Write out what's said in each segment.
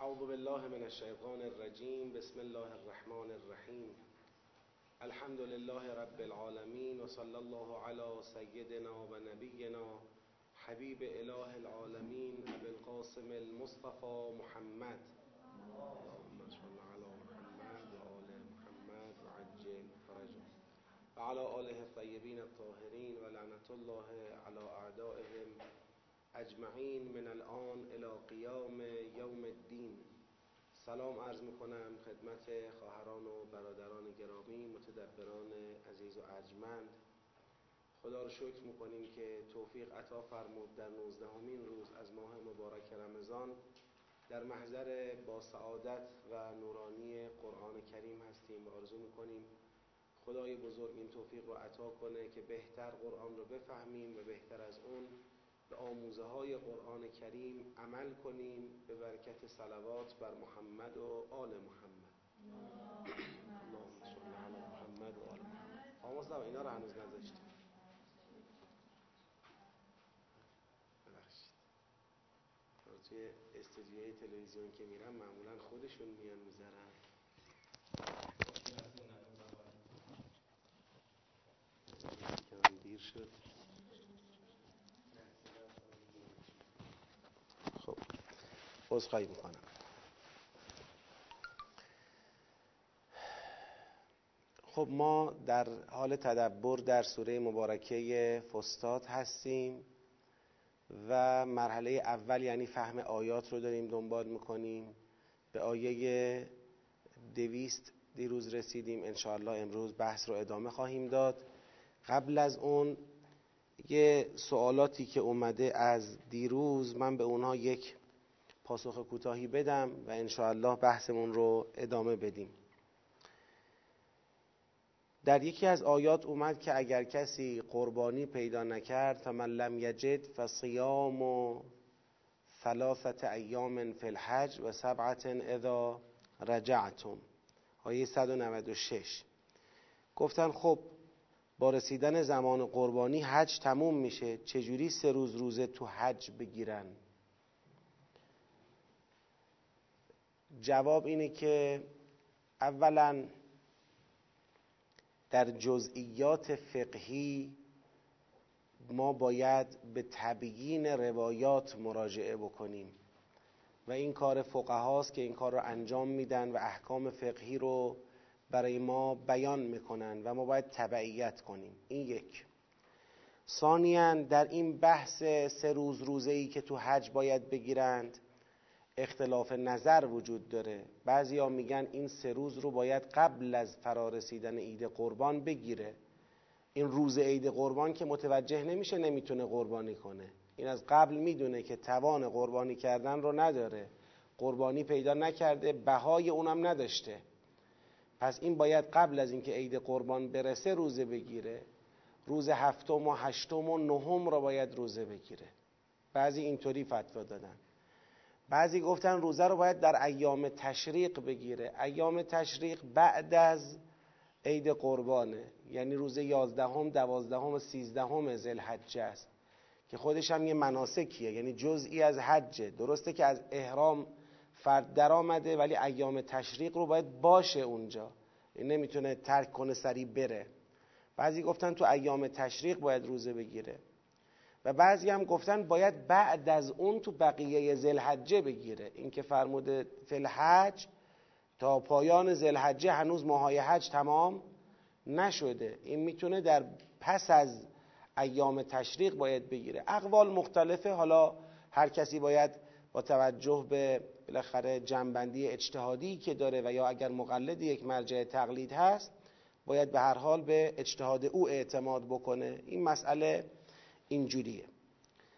اعوذ بالله من الشیطان الرجیم بسم الله الرحمن الرحیم الحمد لله رب العالمین و صلی الله علی سیدنا و نبینا حبیب اله العالمین ابی القاسم المصطفى محمد. اللهم صل علی محمد و آل محمد و عجل فرجه. و علی آله الطیبین الطاهرین و لعنت الله علی اعدائهم اجمعین من الان الى قیام یوم الدین. سلام عرض می‌کنم خدمت خواهران و برادران گرامی متدبران عزیز و ارجمند. خدا رو شکر می‌کنیم که توفیق عطا فرمود در نوزدهمین روز از ماه مبارک رمضان. در محضر با سعادت و نورانی قرآن کریم هستیم و آرزو می‌کنیم خدای بزرگ این توفیق رو عطا کنه که بهتر قرآن رو بفهمیم و بهتر از اون به آموزه های قرآن کریم عمل کنیم به برکت صلوات بر محمد و آل محمد. اللهم صل علی محمد و آل محمد. آموز اینا رو هنوز نذاشتیم. ببخشید. توی استودیوی تلویزیون که میرم معمولا خودشون میان می‌ذارن. دیر شد خب عذرخواهی می‌کنم. خب ما در حال تدبر در سوره مبارکه فستاد هستیم و مرحله اول یعنی فهم آیات رو داریم دنبال می‌کنیم. به آیه دویست دیروز رسیدیم. انشاءالله امروز بحث رو ادامه خواهیم داد. قبل از اون یه سوالاتی که اومده از دیروز من به اونها یک پاسخ کوتاهی بدم و انشاءالله بحثمون رو ادامه بدیم. در یکی از آیات اومد که اگر کسی قربانی پیدا نکرد فمن لم یجد فصیام و ثلاثت ایام فی الحج و سبعت اذا رجعتم. آیه 196 گفتن خب با رسیدن زمان قربانی حج تموم میشه. چجوری سه روز روزه تو حج بگیرن؟ جواب اینه که اولا در جزئیات فقهی ما باید به تبیین روایات مراجعه بکنیم و این کار فقهاست که این کار رو انجام میدن و احکام فقهی رو برای ما بیان می‌کنن و ما باید تبعیت کنیم. این یک. ثانیا در این بحث سه روز روزه ای که تو حج باید بگیرند اختلاف نظر وجود داره. بعضیا میگن این سه روز رو باید قبل از فرارسیدن عید قربان بگیره. این روز عید قربان که متوجه نمیشه نمی‌تونه قربانی کنه. این از قبل می‌دونه که توان قربانی کردن رو نداره. قربانی پیدا نکرده بهای اونم نداشته. پس این باید قبل از اینکه عید قربان برسه روزه بگیره. روز هفتم و هشتم و نهم رو باید روزه بگیره. بعضی اینطوری فتوا دادن. بعضی گفتن روزه رو باید در ایام تشریق بگیره. ایام تشریق بعد از عید قربانه. یعنی روز یازدهم دوازدهم و سیزدهم ذوالحجه است. که خودش هم یه مناسکیه. یعنی جزئی از حجه. درسته که از احرام فرد در آمده ولی ایام تشریق رو باید باشه اونجا. نمی‌تونه ترک کنه سری بره. بعضی گفتن تو ایام تشریق باید روزه بگیره. و بعضی هم گفتن باید بعد از اون تو بقیه زلحجه بگیره. این که فرموده فلحج تا پایان زلحجه هنوز ماهای حج تمام نشده. این می‌تونه در پس از ایام تشریق باید بگیره. اقوال مختلفه. حالا هر کسی باید با توجه به بالاخره جنبندی اجتهادی که داره و یا اگر مقلد یک مرجع تقلید هست باید به هر حال به اجتهاد او اعتماد بکنه. این مسئله اینجوریه.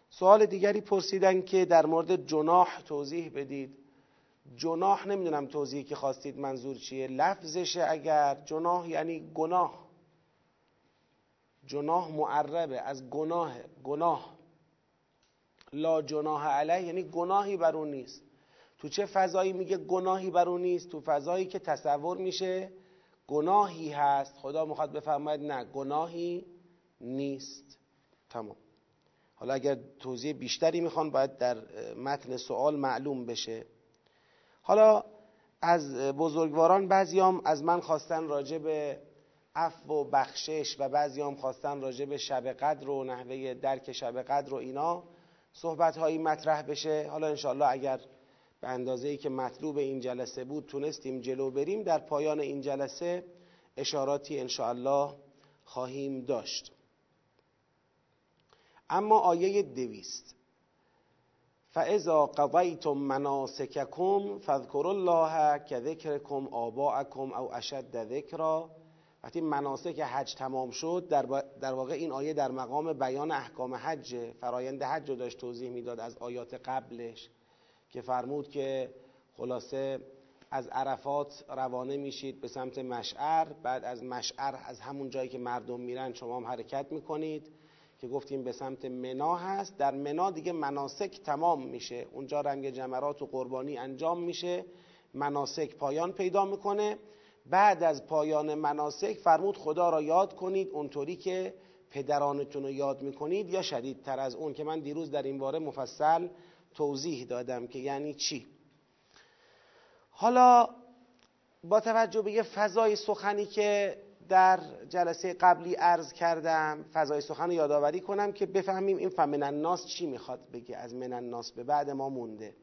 سوال دیگری پرسیدن که در مورد جناح توضیح بدید. جناح نمی‌دونم توضیحی که خواستید منظور چیه. لفظشه اگر. جناح یعنی گناه. جناح معربه از گناه. گناه. لا جناح علیه یعنی گناهی بر اون نیست. تو چه فضایی میگه گناهی بر اون نیست؟ تو فضایی که تصور میشه گناهی هست. خدا می‌خواد بفرماید نه گناهی نیست. تمام. حالا اگر توضیح بیشتری می‌خوان باید در متن سوال معلوم بشه. حالا از بزرگواران بعضیام از من خواستن راجع به عفو و بخشش و بعضیام خواستن راجع به شب قدر و نحوه درک شب قدر و اینا صحبت هایی مطرح بشه. حالا انشاءالله اگر به اندازه ای که مطلوب این جلسه بود تونستیم جلو بریم در پایان این جلسه اشاراتی انشاءالله خواهیم داشت. اما آیه دویست. فاذا قضیتم مناسککم فاذکروا الله كذکرکم آباءکم او اشد ذکرا وقتی مناسک حج تمام شد در, در واقع این آیه در مقام بیان احکام حج فرایند حج رو داشت توضیح می‌داد از آیات قبلش که فرمود که خلاصه از عرفات روانه میشید به سمت مشعر بعد از مشعر از همون جایی که مردم میرن شما هم حرکت می‌کنید. که گفتیم به سمت منا هست. در منا دیگه مناسک تمام میشه. اونجا رنگ جمرات و قربانی انجام میشه. مناسک پایان پیدا می‌کنه. بعد از پایان مناسک فرمود خدا را یاد کنید اونطوری که پدرانتون رو یاد می‌کنید یا شدیدتر از اون که من دیروز در این باره مفصل توضیح دادم که یعنی چی. حالا با توجه به یه فضای سخنی که در جلسه قبلی عرض کردم فضای سخن رو یادآوری کنم که بفهمیم این فمن الناس چی می‌خواد بگه از من الناس به بعد ما مونده.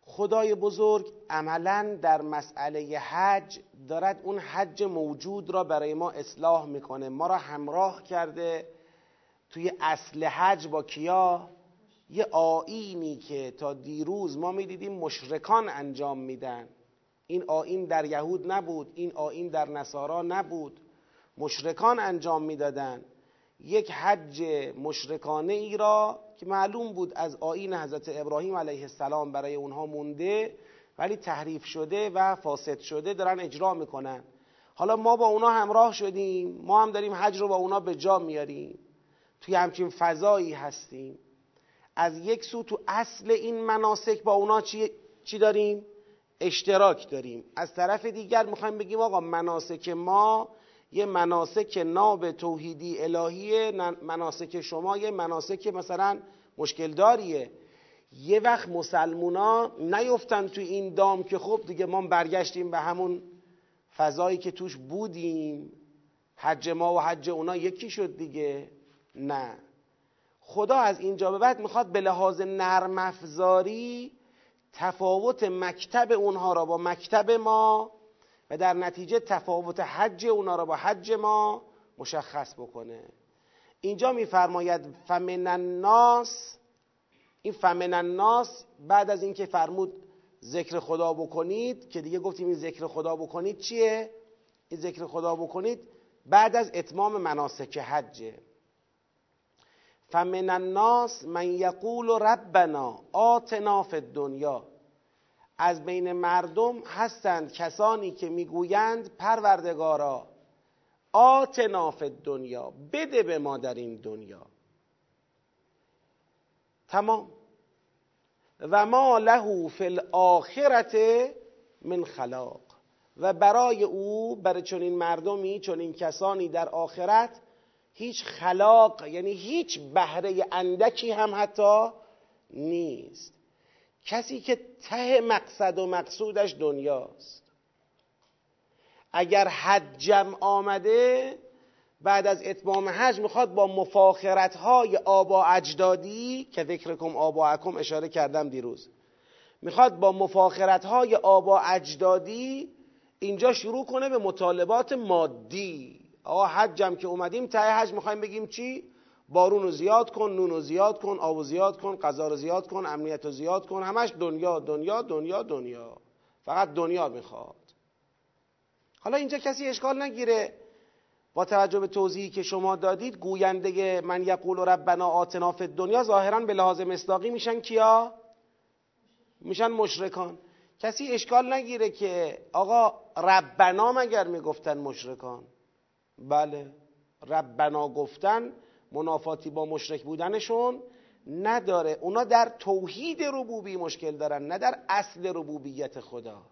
خدای بزرگ عملا در مسئله حج دارد اون حج موجود را برای ما اصلاح می‌کنه. ما را همراه کرده توی اصل حج با کیا؟ یه آینی که تا دیروز ما می‌دیدیم مشرکان انجام میدن. این آین در یهود نبود این آین در نصارا نبود. مشرکان انجام می‌دادند یک حج مشرکانه ای را که معلوم بود از آین حضرت ابراهیم علیه السلام برای اونها مونده ولی تحریف شده و فاسد شده دارن اجرا می‌کنن. حالا ما با اونا همراه شدیم ما هم داریم حج رو با اونا به جا میاریم. توی همچین فضایی هستیم. از یک سو تو اصل این مناسک با اونا چی, چی داریم؟ اشتراک داریم. از طرف دیگر می‌خوایم بگیم آقا مناسک ما یه مناسک ناب توحیدی الهیه مناسک شما یه مناسک مثلا مشکل داریه یه وقت مسلمونا نیفتن تو این دام که خب دیگه ما برگشتیم به همون فضایی که توش بودیم. حج ما و حج اونا یکی شد دیگه. نه. خدا از اینجا به بعد می‌خواد به لحاظ نرم افزاری تفاوت مکتب اونها را با مکتب ما و در نتیجه تفاوت حج اونها را با حج ما مشخص بکنه. اینجا میفرماید فمن الناس این فمن الناس بعد از اینکه فرمود ذکر خدا بکنید که دیگه گفتیم این ذکر خدا بکنید چیه؟ این ذکر خدا بکنید بعد از اتمام مناسک حجه. فمن الناس من یقول ربنا آتنا فی الدنیا. از بین مردم هستند کسانی که می‌گویند پروردگارا آتنا فی الدنیا بده به ما در این دنیا. تمام. و ما له فی الاخرت من خلاق. و برای او برای چنین مردمی چنین کسانی در آخرت هیچ خلاق یعنی هیچ بهره اندکی هم حتی نیست. کسی که ته مقصد و مقصودش دنیاست. اگر حجم آمده بعد از اتمام حج می‌خواد با مفاخرت های آبا اجدادی که ذکرکم آباکم اشاره کردم دیروز می‌خواد با مفاخرت های آبا اجدادی اینجا شروع کنه به مطالبات مادی. آقا حجم که اومدیم ته حج می‌خوایم بگیم چی؟ بارون رو زیاد کن نون رو زیاد کن آب رو زیاد کن غذا رو زیاد کن امنیت رو زیاد کن همش دنیا دنیا دنیا دنیا. فقط دنیا می‌خواد. حالا اینجا کسی اشکال نگیره. با توجه به توضیحی که شما دادید گوینده من یقول ربنا آتنا فی دنیا ظاهرا به لحاظ مصداقی میشن کیا؟ میشن مشرکان. کسی اشکال نگیره که آقا ربنا مگر می‌گفتن مشرکان؟ بله. ربنا گفتن منافاتی با مشرک بودنشون نداره. اونا در توحید ربوبی مشکل دارن نه در اصل ربوبیت خدا.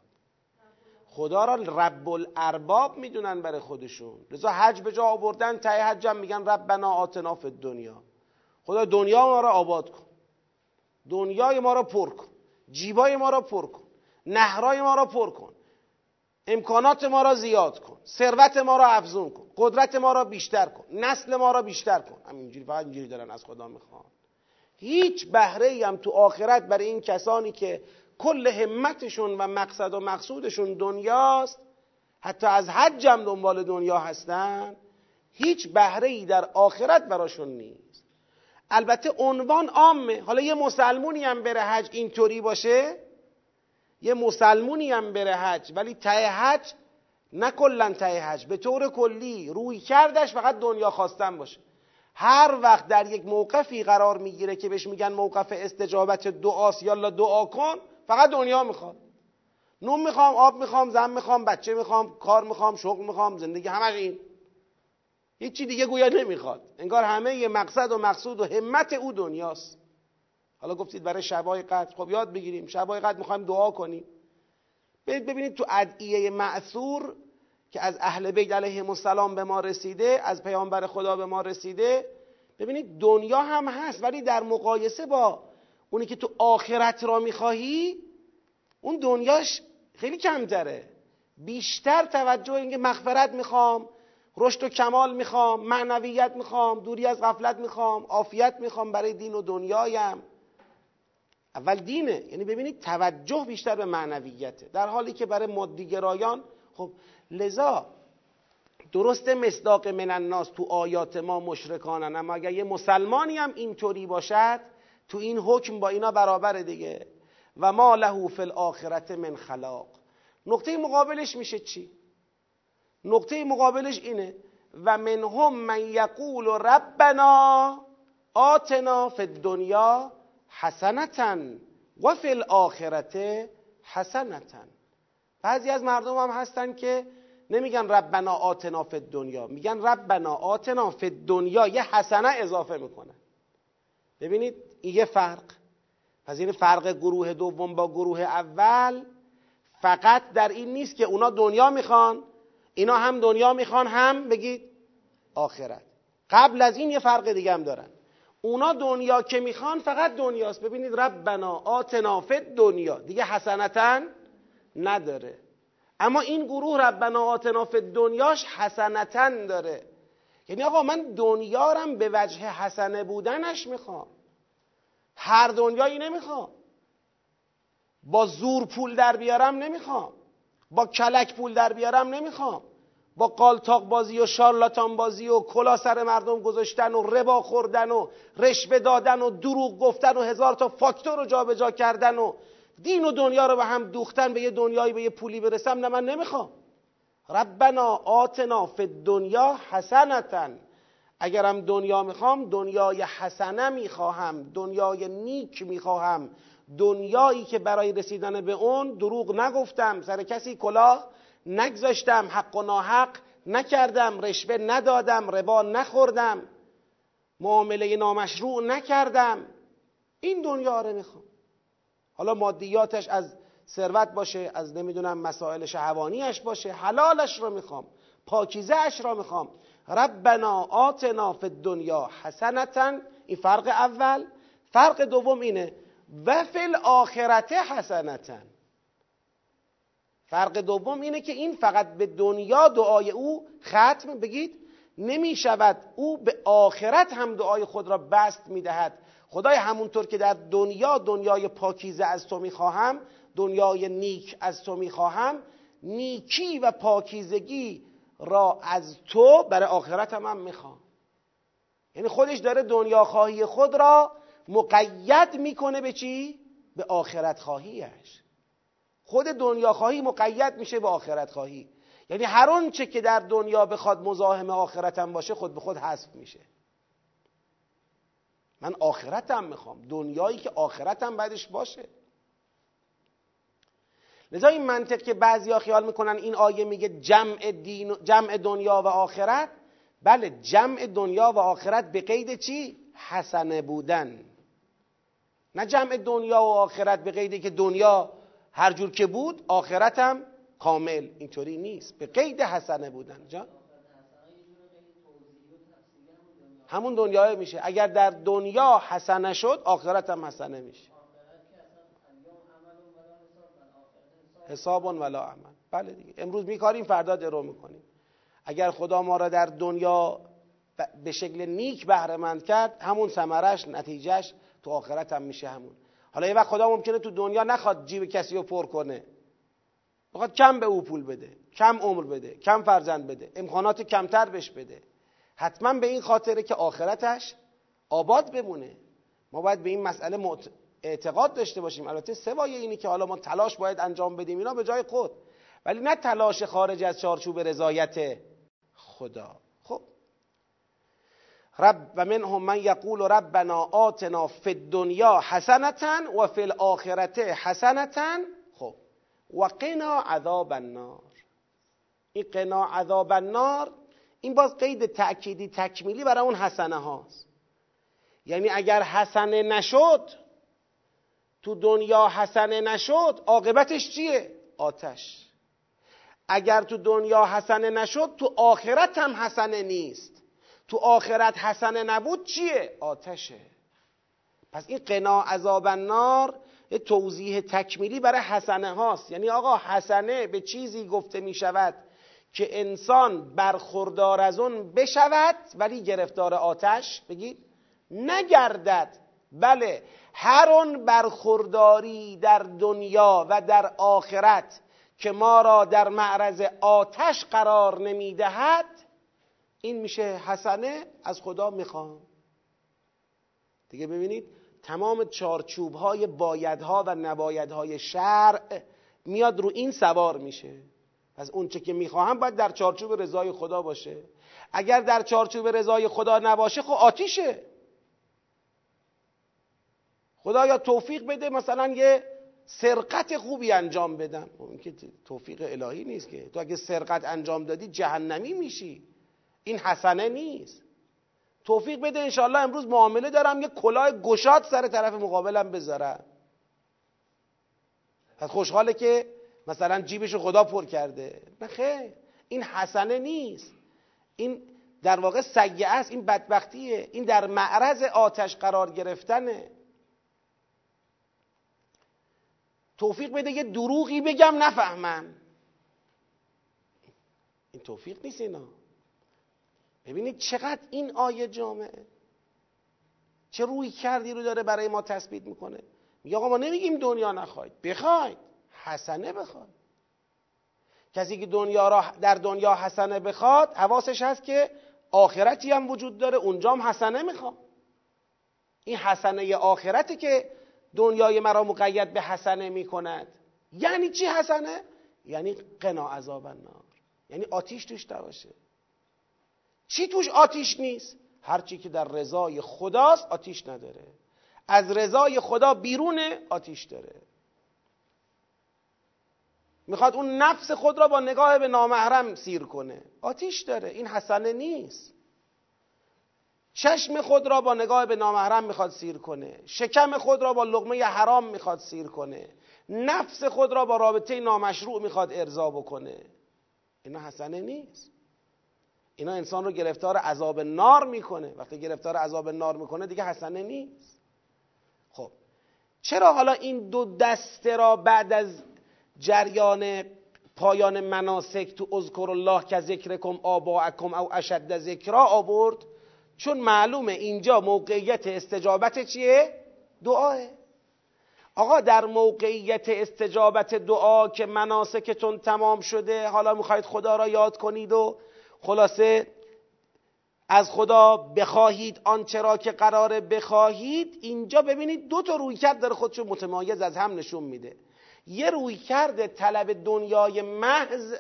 خدا را رب الارباب می‌دونن برای خودشون. لذا حج به جا آوردن تای حجم میگن ربنا آتنا فی دنیا خدا دنیا ما را آباد کن. دنیای ما را پر کن. جیبای ما را پر کن. نهرای ما را پر کن. امکانات ما را زیاد کن. ثروت ما را افزون کن. قدرت ما را بیشتر کن. نسل ما را بیشتر کن. همینجوری فقط اینجوری دارن از خدا می‌خوان. هیچ بهره ای هم تو آخرت برای این کسانی که کل همتشون و مقصد و مقصودشون دنیاست حتی از حج هم دنبال دنیا هستن هیچ بهره ای در آخرت براشون نیست. البته عنوان عامه. حالا یه مسلمونی هم بره حج اینطوری باشه؟ یه مسلمونی هم بره حج ولی ته حج نه کلا ته حج به طور کلی روی کردش فقط دنیا خواستن باشه. هر وقت در یک موقفی قرار می‌گیره که بهش میگن موقف استجابت دعاست یالا دعا کن فقط دنیا می‌خواد. نون می‌خوام آب می‌خوام زن می‌خوام بچه می‌خوام کار می‌خوام شغل می‌خوام زندگی همش این. هیچی دیگه گویا نمی‌خواد. انگار همه یه مقصد و مقصود و همت او دنیاست. حالا گفتید برای شبای قدر. خب یاد بگیریم شبای قدر می‌خوایم دعا کنیم. ببینید تو ادعیه معثور که از اهل بیت علیهم السلام به ما رسیده از پیامبر خدا به ما رسیده ببینید دنیا هم هست ولی در مقایسه با اونی که تو آخرت را می‌خواهی اون دنیاش خیلی کمتره. بیشتر توجه اینکه مغفرت می‌خوام رشد و کمال می‌خوام معنویت می‌خوام دوری از غفلت می‌خوام عافیت می‌خوام برای دین و دنیایم. اول دینه. یعنی ببینید توجه بیشتر به معنویته. در حالی که برای مادیگرایان خب لذا درست مصداق من الناس تو آیات ما مشرکانن اما اگر یه مسلمانی هم اینطوری باشد تو این حکم با اینا برابره دیگه. و ما له فی الاخرت من خلاق. نقطه مقابلش میشه چی؟ نقطه مقابلش اینه. و منهم من یقول ربنا آتنا فی الدنیا حسنتا و فی الاخرت حسنتا. بعضی از مردم هم هستن که نمیگن ربنا آتنا فی الدنیا میگن ربنا آتنا فی الدنیا یه حسنه اضافه می‌کنن ببینید این یه فرق. پس این فرق گروه دوم با گروه اول فقط در این نیست که اونا دنیا می‌خوان اینا هم دنیا می‌خوان هم بگید آخرت. قبل از این یه فرق دیگه هم دارن. اونا دنیا که می‌خوان فقط دنیاست. ببینید ربنا آتنا فی دنیا دیگه حسنتا نداره. اما این گروه ربنا آتنا فی دنیاش حسنتا داره. یعنی آقا من دنیارم به وجه حسنه بودنش می‌خوام. هر دنیایی نمی‌خوام. با زور پول در بیارم نمی‌خوام. با کلک پول در بیارم نمی‌خوام. با قالتاق بازی و شارلاتان بازی و کلا سر مردم گذاشتن و ربا خوردن و رشوه دادن و دروغ گفتن و هزار تا فاکتور رو جابجا کردن و دین و دنیا رو به هم دوختن به یه دنیایی به یه پولی برسم نه من نمی‌خوام. ربنا آتنا فی دنیا حسنتن اگرم دنیا می‌خوام دنیای حسنه می‌خواهم دنیای نیک می‌خواهم. دنیایی که برای رسیدن به اون دروغ نگفتم. سر کسی کلاه نگذاشتم حق و ناحق نکردم رشوه ندادم ربا نخوردم. معامله نامشروع نکردم. این دنیا رو می‌خوام. حالا مادیاتش از ثروت باشه از نمی‌دونم مسائل شهوانیش باشه حلالش رو می‌خوام پاکیزه اش را می‌خوام. ربنا آتنا فی الدنیا حسنتا این فرق اول. فرق دوم اینه و فی الاخرت حسنتا. فرق دوم اینه که این فقط به دنیا دعای او ختم بگید. نمی شود او به آخرت هم دعای خود را بست می‌دهد. خدای همونطور که در دنیا دنیای پاکیزه از تو می‌خواهم دنیای نیک از تو می‌خواهم نیکی و پاکیزگی را از تو برای آخرت هم, هم می‌خوام. یعنی خودش داره دنیا خواهی خود را مقید می‌کنه به چی؟ به آخرت خواهیش. خود دنیا خواهی مقید میشه به آخرت خواهی. یعنی هر آنچه که در دنیا بخواد مزاحم آخرتم باشه خود به خود حذف میشه. من آخرتم می‌خوام. دنیایی که آخرتم بعدش باشه. لذا این منطق که بعضیا خیال می‌کنن این آیه میگه جمع, دین جمع دنیا و آخرت بله جمع دنیا و آخرت به قید چی؟ حسنه بودن. نه جمع دنیا و آخرت به قیدی که دنیا هر جور که بود آخرتم کامل اینطوری نیست. به قید حسنه بودن. جان همون دنیا میشه. اگر در دنیا حسنه شد آخرت هم حسنه میشه. حساب ولا عمل. بله دیگه. امروز میکاریم فردا درو می‌کنیم. اگر خدا ما را در دنیا به شکل نیک بهره کرد همون ثمرش نتیجهش تو آخرت هم میشه همون. حالا یه وقت خدا ممکنه تو دنیا نخواد جیب کسی رو پر کنه. بخواد کم به او پول بده کم عمر بده کم فرزند بده امکانات کمتر بهش بده. حتما به این خاطره که آخرتش آباد بمونه. ما باید به این مسئله اعتقاد داشته باشیم. البته سوای اینی که حالا ما تلاش باید انجام بدیم اینا به جای خود. ولی نه تلاش خارج از چارچوب رضایت خدا. رب و منهم من یقول ربنا آتنا فی الدنیا حسنتا و فی الاخرته حسنتا. خب. و قنا عذاب النار. این قنا عذاب النار این باز قید تأکیدی تکمیلی برای اون حسنه هاست. یعنی اگر حسنه نشد تو دنیا حسنه نشد عاقبتش چیه؟ آتش. اگر تو دنیا حسنه نشد تو آخرت هم حسنه نیست. تو آخرت حسنه نبود چیه؟ آتشه. پس این قنا عذاب النار یه توضیح تکمیلی برای حسنه هاست. یعنی آقا حسنه به چیزی گفته می شود که انسان برخوردار از اون بشود ولی گرفتار آتش بگید نگردد. بله هر اون برخورداری در دنیا و در آخرت که ما را در معرض آتش قرار نمی‌دهد این میشه حسنه از خدا می‌خوام. دیگه ببینید تمام چارچوب های بایدها و نبایدهای شرع میاد رو این سوار میشه. پس اونچه که می‌خواهم باید در چارچوب رضای خدا باشه. اگر در چارچوب رضای خدا نباشه خب آتیشه. خدا یا توفیق بده مثلا یه سرقت خوبی انجام بدم. خب این که توفیق الهی نیست که. تو اگه سرقت انجام دادی جهنمی میشی. این حسنه نیست. توفیق بده انشالله امروز معامله دارم یه کلاه گشاد سر طرف مقابلم بذارم. پس خوشحاله که مثلا جیبش خدا پر کرده. نه خیر این حسنه نیست. این در واقع سیعه است این بدبختیه. این در معرض آتش قرار گرفتنه. توفیق بده یه دروغی بگم نفهمن این توفیق نیست اینا. ببینید چقدر این آیه جامعه. چه روی کردی رو داره برای ما تثبیت می‌کنه. میگه آقا ما نمیگیم دنیا نخواید بخواید. حسنه بخواد. کسی که دنیا را در دنیا حسنه بخواد حواسش هست که آخرتی هم وجود داره. اونجا هم حسنه می‌خواد. این حسنه آخرتی که دنیای مرا مقید به حسنه می‌کند. یعنی چی حسنه؟ یعنی قنا عذاب النار. یعنی آتیش توش نباشه. چی توش آتیش نیست؟ هرچی که در رضای خداست آتیش نداره. از رضای خدا بیرونه آتیش داره. می‌خواد اون نفس خود را با نگاه به نامحرم سیر کنه. آتیش داره. این حسنه نیست. چشم خود را با نگاه به نامحرم می‌خواد سیر کنه. شکم خود را با لغمه حرام می‌خواد سیر کنه. نفس خود را با رابطه نامشروع می‌خواد ارضا بکنه. اینا حسنه نیست. اینا انسان رو گرفتار عذاب نار می‌کنه. وقتی گرفتار عذاب نار می‌کنه دیگه حسنه نیست. خب. چرا حالا این دو دسته را بعد از جریان پایان مناسک تو اذکر الله که ذکرکم آباءکم او اشد ذکرا آورد؟ چون معلومه اینجا موقعیت استجابت چیه؟ دعاه آقا در موقعیت استجابت دعا که مناسکتون تمام شده حالا می‌خواید خدا را یاد کنید و خلاصه از خدا بخواهید آنچه را که قراره بخواهید اینجا ببینید دو تا روی کرد داره خودشو متمایز از هم نشون میده. یه روی کرده طلب دنیای محض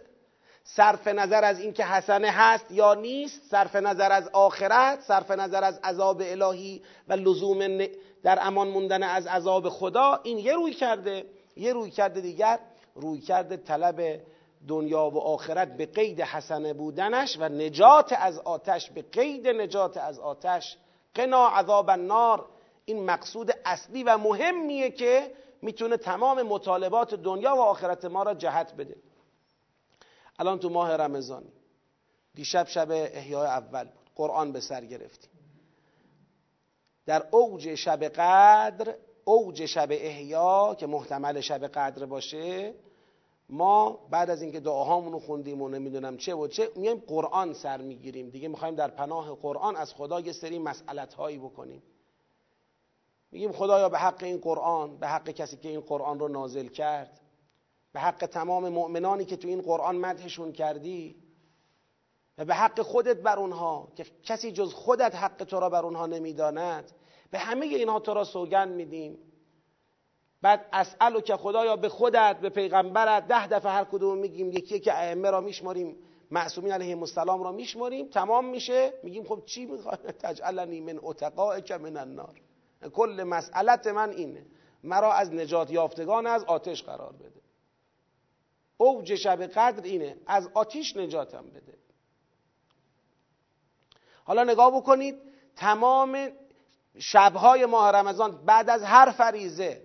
صرف نظر از اینکه حسنه هست یا نیست صرف نظر از آخرت صرف نظر از عذاب الهی و لزوم در امان موندن از عذاب خدا. این یه روی کرده یه روی کرده دیگر روی کرده طلب دنیا و آخرت به قید حسنه بودنش و نجات از آتش به قید نجات از آتش. قنا عذاب النار. این مقصود اصلی و مهمیه که می‌تونه تمام مطالبات دنیا و آخرت ما را جهت بده. الان تو ماه رمضانی دیشب شب احیای اول بود. قرآن به سر گرفتیم. در اوج شب قدر اوج شب احیا که محتمل شب قدر باشه ما بعد از اینکه دعاهامون رو خوندیم و نمی‌دونم چه و چه میایم قرآن سر می‌گیریم. دیگه می‌خوایم در پناه قرآن از خدا یه سری مسئلت هایی بکنیم. میگیم خدایا به حق این قرآن به حق کسی که این قرآن رو نازل کرد به حق تمام مؤمنانی که تو این قرآن مدحشون کردی و به حق خودت بر اونها که کسی جز خودت حق تو را بر اونها نمی‌داند. به همه اینها تو را سوگند میدیم. بعد اسالو که خدایا به خودت به پیغمبرت ده دفعه هر کدوم میگیم یکی که ائمه را میشماریم معصومین علیهم السلام را میشماریم تمام میشه؟ میگیم خب چی می‌خوای؟ تجعلنی من که من النار. کل مسئلت من اینه. مرا از نجات یافتگان از آتش قرار بده. اوج شب قدر اینه. از آتیش نجاتم بده. حالا نگاه بکنید تمام شبهای ماه رمضان بعد از هر فریزه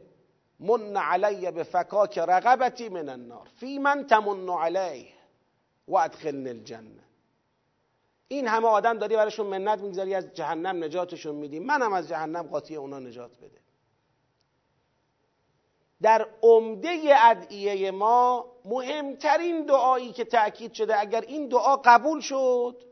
من علی به فکاک رقبتی من النار. فی من تمن علیه و ادخلن الجنه. این همه آدم داری براشون منت می‌گذاری از جهنم نجاتشون میدی. منم از جهنم قاطی اونا نجات بده. در عمده ادعیه ما مهمترین دعایی که تأکید شده اگر این دعا قبول شد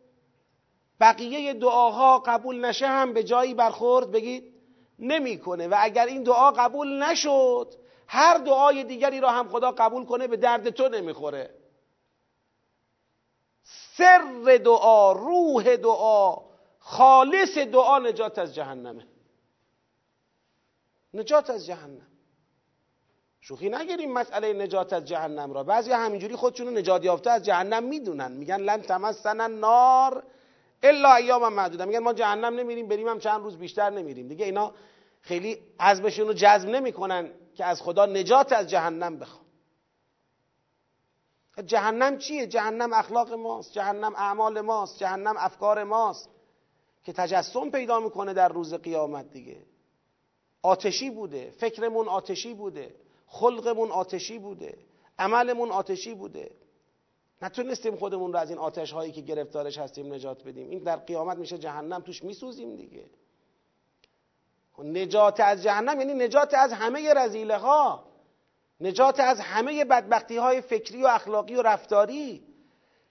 بقیه دعاها قبول نشه هم به جایی برخورد بگید نمی‌کنه و اگر این دعا قبول نشد هر دعای دیگری را هم خدا قبول کنه به درد تو نمی‌خوره. سر دعا روح دعا خالص دعا نجات از جهنمه. نجات از جهنم. شوخی نگیریم مسئله نجات از جهنم را. بعضی همینجوری خودشونو نجات یافته از جهنم می‌دونن. میگن لن تمسن نار الا ایام معدوده میگن ما جهنم نمیریم بریم هم چند روز بیشتر نمیریم. دیگه اینا خیلی عزمشون رو جذب نمی‌کنن که از خدا نجات از جهنم بخوان جهنم چیه؟ جهنم اخلاق ماست جهنم اعمال ماست جهنم افکار ماست که تجسم پیدا می‌کنه در روز قیامت دیگه. آتشی بوده فکرمون آتشی بوده خلقمون آتشی بوده عملمون آتشی بوده. نتونستیم خودمون رو از این آتش هایی که گرفتارش هستیم نجات بدیم. این در قیامت میشه جهنم توش میسوزیم دیگه. نجات از جهنم یعنی نجات از همه رزیله ها نجات از همه بدبختی های فکری و اخلاقی و رفتاری.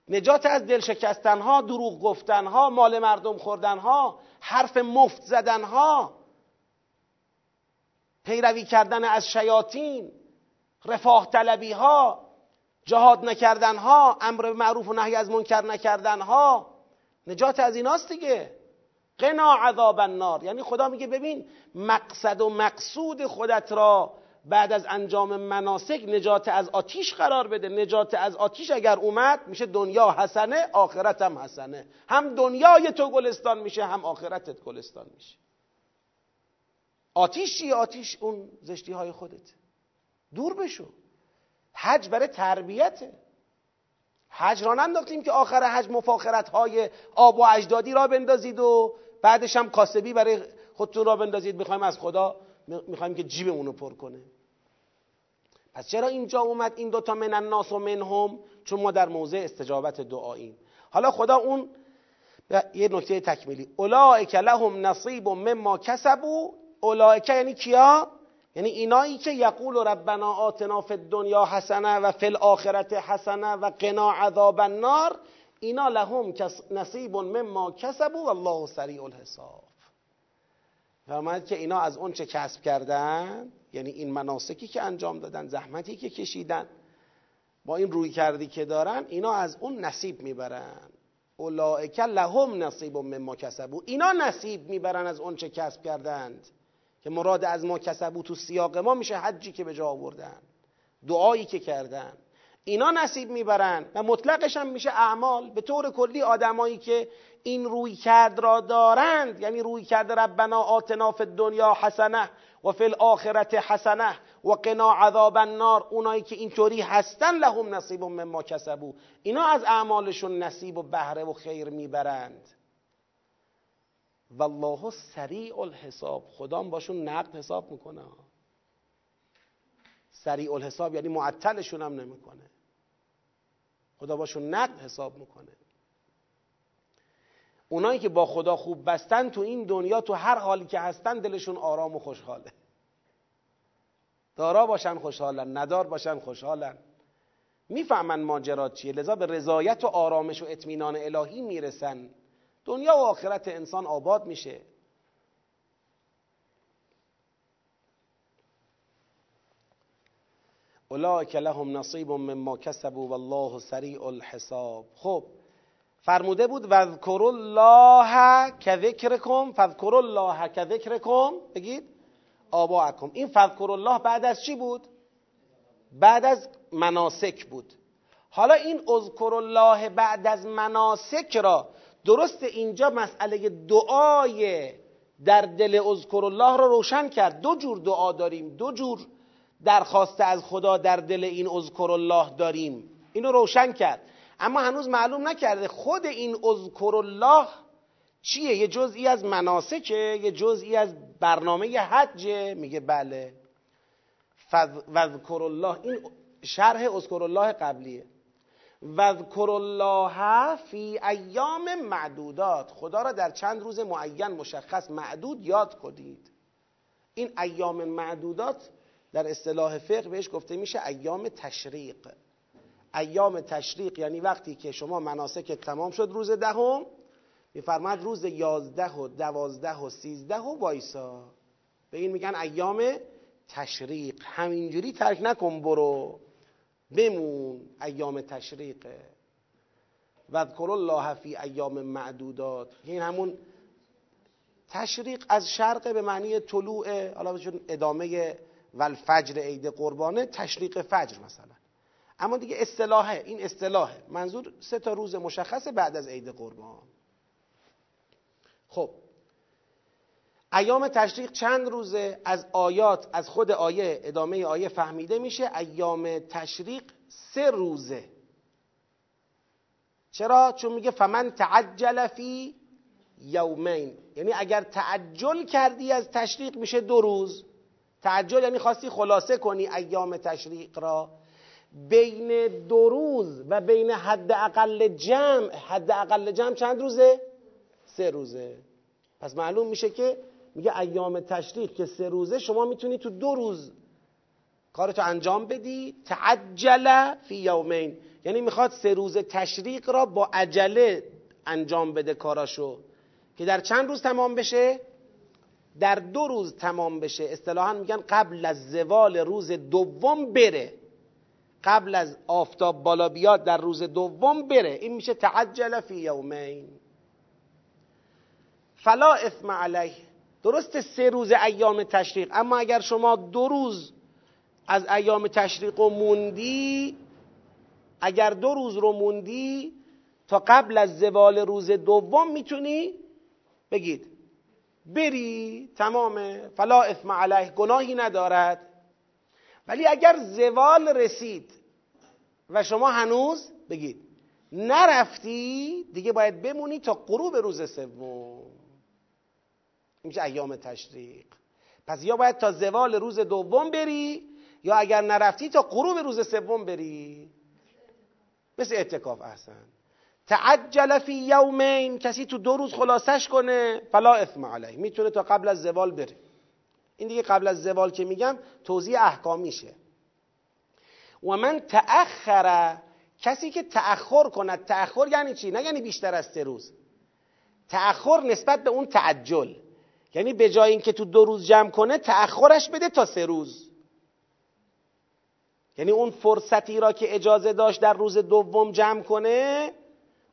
نجات از دل شکستن ها دروغ گفتن ها مال مردم خوردن ها حرف مفت زدن ها پیروی کردن از شیاطین رفاه طلبی ها جهاد نکردن ها امر معروف و نهی از منکر نکردن ها نجات از ایناست دیگه. قنا عذاب النار. یعنی خدا میگه ببین مقصد و مقصود خودت را بعد از انجام مناسک نجات از آتیش قرار بده. نجات از آتیش اگر اومد میشه دنیا حسنه آخرت هم حسنه. هم دنیای تو گلستان میشه هم آخرتت گلستان میشه. آتیش چیه؟ آتیش اون زشتی های خودت. دور بشو. حج برای تربیته. حج را ننداختیم که آخر حج مفاخرت های آب و اجدادی را بندازید و بعدش هم کاسبی برای خودتون را بندازید. می‌خوایم از خدا می‌خوایم که جیبمون رو پر کنه. پس چرا اینجا اومد این دوتا من الناس و منهم؟ چون ما در موضع استجابت دعاییم. حالا خدا اون یه نکته تکمیلی. اولائک لهم نصیب مما کسبو اولائک یعنی کیا؟ یعنی اینایی که یقول ربنا آتنا فی الدنیا حسنه و فی الاخرت حسنه و قنا عذاب النار اینا لهم نصیب مما کسبو والله سریع الحساب. فرماید که اینا از اون چه کسب کردن؟ یعنی این مناسکی که انجام دادن زحمتی که کشیدن با این روی کردی که دارن اینا از اون نصیب می‌برن. اولائک لهم نصیب مما کسبو اینا نصیب می‌برن از اون چه کسب کردند. که مراد از ما کسبو تو سیاق ما میشه حجی که به جا آوردن. دعایی که کردن. اینا نصیب می‌برن و مطلقش هم میشه اعمال. به طور کلی آدمایی که این روی کرد را دارند یعنی روی کرد ربنا آتنا فی دنیا حسنه و فی الاخرت حسنه و قنا عذاب النار. اونایی که اینطوری هستن لهم نصیب مما کسبو. اینا از اعمالشون نصیب و بهره و خیر می‌برند. والله سریع الحساب. خدا باشون نقد حساب می‌کنه. سریع الحساب یعنی معطلشون هم نمی‌کنه. خدا باشون نقد حساب می‌کنه. اونایی که با خدا خوب بستن تو این دنیا تو هر حالی که هستن دلشون آرام و خوشحاله. دارا باشن خوشحالن ندار باشن خوشحالن. می‌فهمن ماجرات چیه؟ لذا به رضایت و آرامش و اطمینان الهی می‌رسن. دنیا و آخرت انسان آباد میشه. اولئک لهم نصیب مما کسبوا والله سریع الحساب. خب فرموده بود وذکر الله که ذکرکم فذکر الله که ذکرکم بگید آباءکم. این فذکر الله بعد از چی بود؟ بعد از مناسک بود. حالا این اذکر الله بعد از مناسک را درست اینجا مسئله دعای در دل اذکر الله را روشن کرد. دو جور دعا داریم. دو جور درخواست از خدا در دل این اذکر الله داریم. اینو روشن کرد. اما هنوز معلوم نکرده خود این اذکر الله چیه؟ یه جزئی از مناسکه یه جزئی از برنامه حج میگه بله. وذکر الله این شرح اذکر الله قبلیه. وذکر الله فی ایام معدودات. خدا را در چند روز معین مشخص معدود یاد کنید این ایام معدودات در اصطلاح فقه بهش گفته میشه ایام تشریق. ایام تشریق یعنی وقتی که شما مناسک تمام شد روز دهم میفرماد روز یازده و دوازده و سیزده و وایسا. به این میگن ایام تشریق. همینجوری ترک نکن برو. بمون ایام تشریقه وذکر الله فی ایام معدودات. این همون تشریق از شرق به معنی طلوع حالا چون ادامه والفجر عید قربانه تشریق فجر مثلا. اما دیگه اصطلاحه این اصطلاحه. منظور سه تا روز مشخص بعد از عید قربان. خب ایام تشریق چند روزه از آیات از خود آیه ادامه آیه فهمیده میشه ایام تشریق سه روزه. چرا؟ چون میگه فمن تعجل فی یومین. یعنی اگر تعجل کردی از تشریق میشه دو روز. تعجل یعنی خواستی خلاصه کنی ایام تشریق را. بین دو روز و بین حد اقل جمع. حد اقل جمع چند روزه؟ سه روزه. پس معلوم میشه که میگه ایام تشریق که سه روزه شما می‌تونی تو دو روز کارتو انجام بدی. تعجل فی یومین. یعنی می‌خواد سه روز تشریق را با عجله انجام بده کاراشو. که در چند روز تمام بشه؟ در دو روز تمام بشه. اصطلاحا میگن قبل از زوال روز دوم بره. قبل از آفتاب بالا بیاد در روز دوم بره. این میشه تعجل فی یومین. فلا اثم علیه. درست سه روز ایام تشریق. اما اگر شما دو روز از ایام تشریق رو موندی اگر دو روز رو موندی تا قبل از زوال روز دوم می‌تونی بگید. بری تمامه فلا اثم علیه گناهی ندارد. ولی اگر زوال رسید و شما هنوز بگید نرفتی دیگه باید بمونی تا غروب روز سوم. میشه ایام تشریق. پس یا باید تا زوال روز دوم بری یا اگر نرفتی تا غروب روز سوم بری. مثل اعتکاف احسن. تعجل فی یومین کسی تو دو روز خلاصش کنه فلا اثم علیه. می‌تونه تا قبل از زوال بره. این دیگه قبل از زوال که میگم توضیح احکامیشه. و من تأخر کسی که تأخر کند تأخر یعنی چی؟ نه یعنی بیشتر از سه روز. تأخر نسبت به اون تعجل. یعنی به جای اینکه تو دو روز جمع کنه تأخرش بده تا سه روز. یعنی اون فرصتی را که اجازه داشت در روز دوم جمع کنه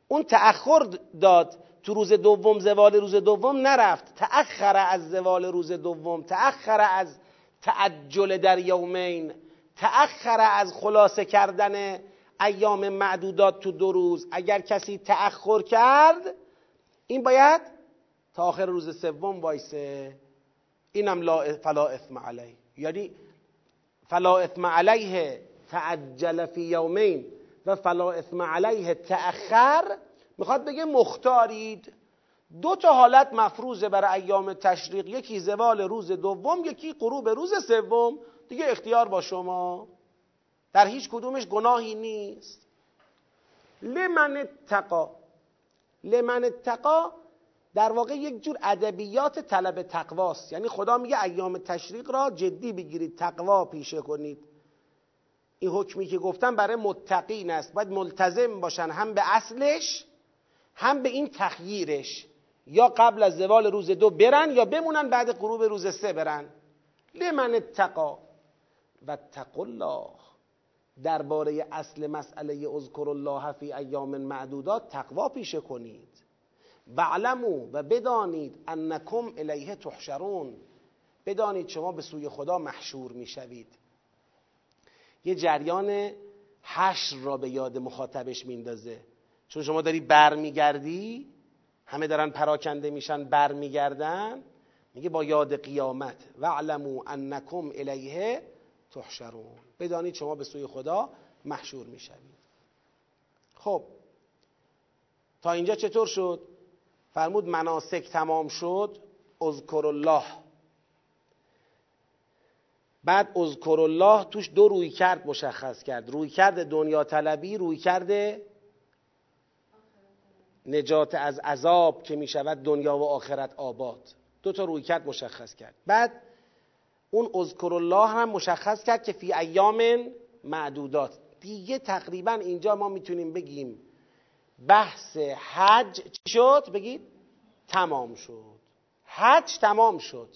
اون تأخر داد. تو روز دوم زوال روز دوم نرفت. تأخر از زوال روز دوم تأخر از تعجل در یومین تأخر از خلاصه کردن ایام معدودات تو دو روز. اگر کسی تأخر کرد این باید تا آخر روز سوم وایسه اینم لا فلا اثم علیه. یعنی فلا اثم علیه تعجل فی یومین و فلا اثم علیه تأخر. می‌خواد بگه مختارید. دو تا حالت مفروضه برای ایام تشریق. یکی زوال روز دوم یکی غروب روز سوم. دیگه اختیار با شما. در هیچ کدومش گناهی نیست. لمن اتقا. لمن اتقا در واقع یک جور ادبیات طلب تقواست. یعنی خدا میگه ایام تشریق را جدی بگیرید تقوا پیشه کنید. این حکمی که گفتم برای متقین است. باید ملتزم باشن هم به اصلش هم به این تخییرش. یا قبل از زوال روز دو برن یا بمونن بعد غروب روز سه برن. لمن اتقا و تق الله. درباره اصل مسئله اذکر الله فی ایام معدودات تقوا پیشه کنید. وعلمو و بدانید انکم الیه تحشرون. بدانید شما به سوی خدا محشور می‌شوید. یه جریان حشر را به یاد مخاطبش میندازه. چون شما داری برمیگردی همه دارن پراکنده میشن برمیگردن میگه با یاد قیامت. وعلمو انکم الیه تحشرون. بدانید شما به سوی خدا محشور می‌شوید. خب تا اینجا چطور شد؟ فرمود مناسک تمام شد اذکر الله بعد اذکر الله توش دو روی کرد مشخص کرد. روی کرد دنیا طلبی روی کرده نجات از عذاب که می شود دنیا و آخرت آباد. دو تا روی کرد مشخص کرد. بعد اون اذکر الله هم مشخص کرد که فی ایام معدودات. دیگه تقریبا اینجا ما می‌تونیم بگیم بحث حج چی شد؟ بگید. تمام شد. حج تمام شد.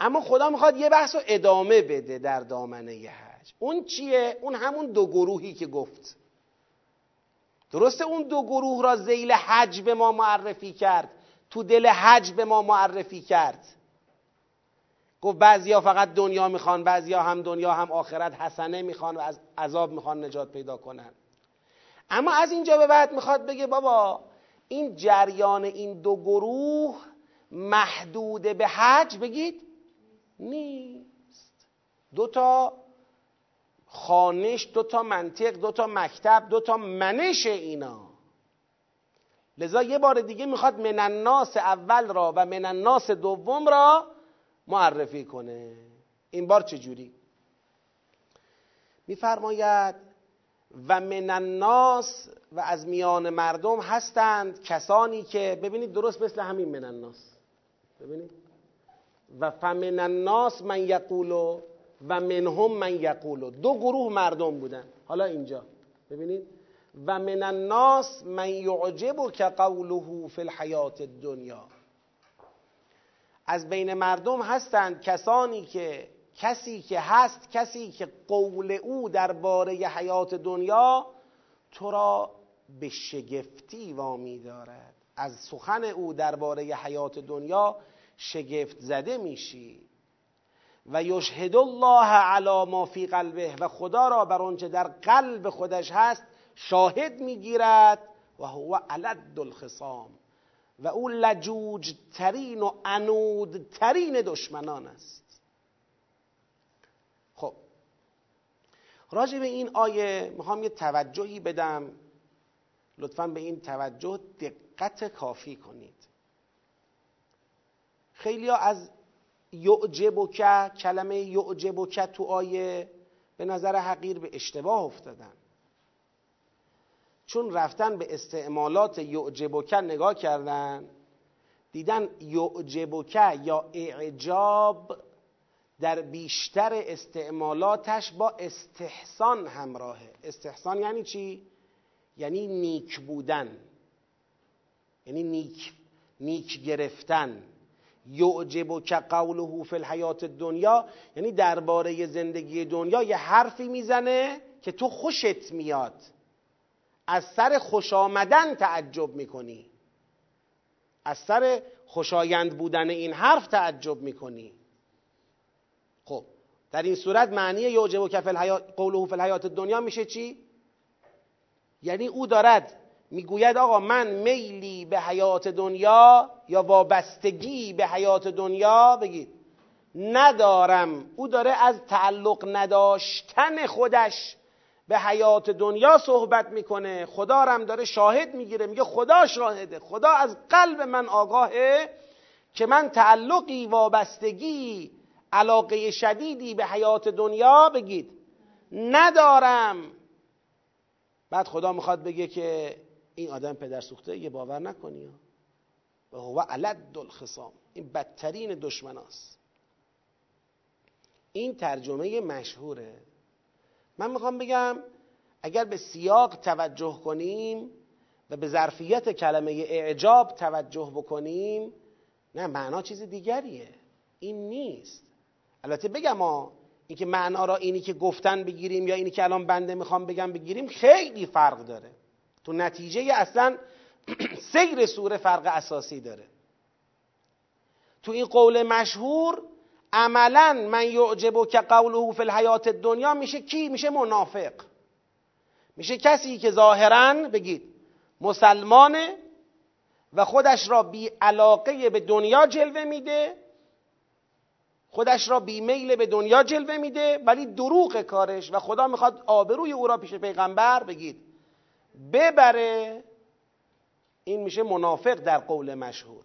اما خدا می‌خواد یه بحث رو ادامه بده در دامنه ی حج. اون چیه؟ اون همون دو گروهی که گفت. درسته اون دو گروه را زیل حج به ما معرفی کرد. تو دل حج به ما معرفی کرد. گفت بعضیا فقط دنیا می‌خوان بعضیا هم دنیا هم آخرت حسنه می‌خوان و از عذاب می‌خوان نجات پیدا کنن. اما از اینجا به بعد می‌خواد بگه بابا این جریان این دو گروه محدود به حج بگید؟ نیست. دو تا خانش دو تا منطق دو تا مکتب دو تا منش اینا. لذا یه بار دیگه می‌خواد من الناس اول را و من الناس دوم را معرفی کنه. این بار چجوری؟ میفرماید و من الناس و از میان مردم هستند کسانی که ببینید درست مثل همین من الناس. ببینید. و فمن الناس من یقولو و منهم من یقولو. دو گروه مردم بودن. حالا اینجا. ببینید. و من الناس من یعجب که قوله فی الحیات الدنیا. از بین مردم هستند کسانی که کسی که هست کسی که قول او درباره حیات دنیا تو را به شگفتی وامی دارد از سخن او درباره حیات دنیا شگفت زده میشی. و یشهد الله علی ما فی قلبه و خدا را بر آنچه در قلب خودش هست شاهد می‌گیرد و هو علد الخصام. و او لجوج ترین و انود ترین دشمنان است خب راجع به این آیه می‌خوام یه توجهی بدم. لطفا به این توجه دقت کافی کنید. خیلی ها از یعجبک کلمه یعجبک تو آیه به نظر حقیر به اشتباه افتادن. چون رفتن به استعمالات یعجبک نگاه کردن دیدن یعجبک یا اعجاب در بیشتر استعمالاتش با استحسان همراهه. استحسان یعنی چی؟ یعنی نیک بودن. یعنی نیک, نیک گرفتن. یعجب که قوله فی الحیات دنیا یعنی درباره زندگی دنیا یه حرفی می‌زنه که تو خوشت میاد. از سر خوش آمدن تعجب می‌کنی. از سر خوشایند بودن این حرف تعجب می‌کنی. در این صورت معنی یعجب که قوله فی الحیات دنیا میشه چی؟ یعنی او دارد می‌گوید آقا من میلی به حیات دنیا یا وابستگی به حیات دنیا؟ بگید. ندارم. او داره از تعلق نداشتن خودش به حیات دنیا صحبت می‌کنه. خدا رم داره شاهد می‌گیره میگه خدا شاهده خدا از قلب من آگاهه که من تعلقی وابستگی علاقه شدیدی به حیات دنیا بگید. ندارم. بعد خدا می‌خواد بگه که این آدم پدر سوخته یه باور نکنی و هو علد الخصام. این بدترین دشمن است. این ترجمه مشهوره. من می‌خوام بگم اگر به سیاق توجه کنیم و به ظرفیت کلمه اعجاب توجه بکنیم نه معنا چیز دیگریه. این نیست. البته بگم ها اینکه معنا را اینی که گفتن بگیریم یا اینی که الان بنده می‌خوام بگم بگیریم خیلی فرق داره. تو نتیجه اصلا سیر سوره فرق اساسی داره. تو این قول مشهور عملا من یعجب که قوله فی الحیات دنیا میشه کی؟ میشه منافق. میشه کسی که ظاهرا بگید مسلمانه و خودش را بی علاقه به دنیا جلوه میده خودش را بی میل به دنیا جلوه میده ولی دروغ کارش و خدا می‌خواد آبروی او را پیش پیغمبر بگید. ببره این میشه منافق در قول مشهور.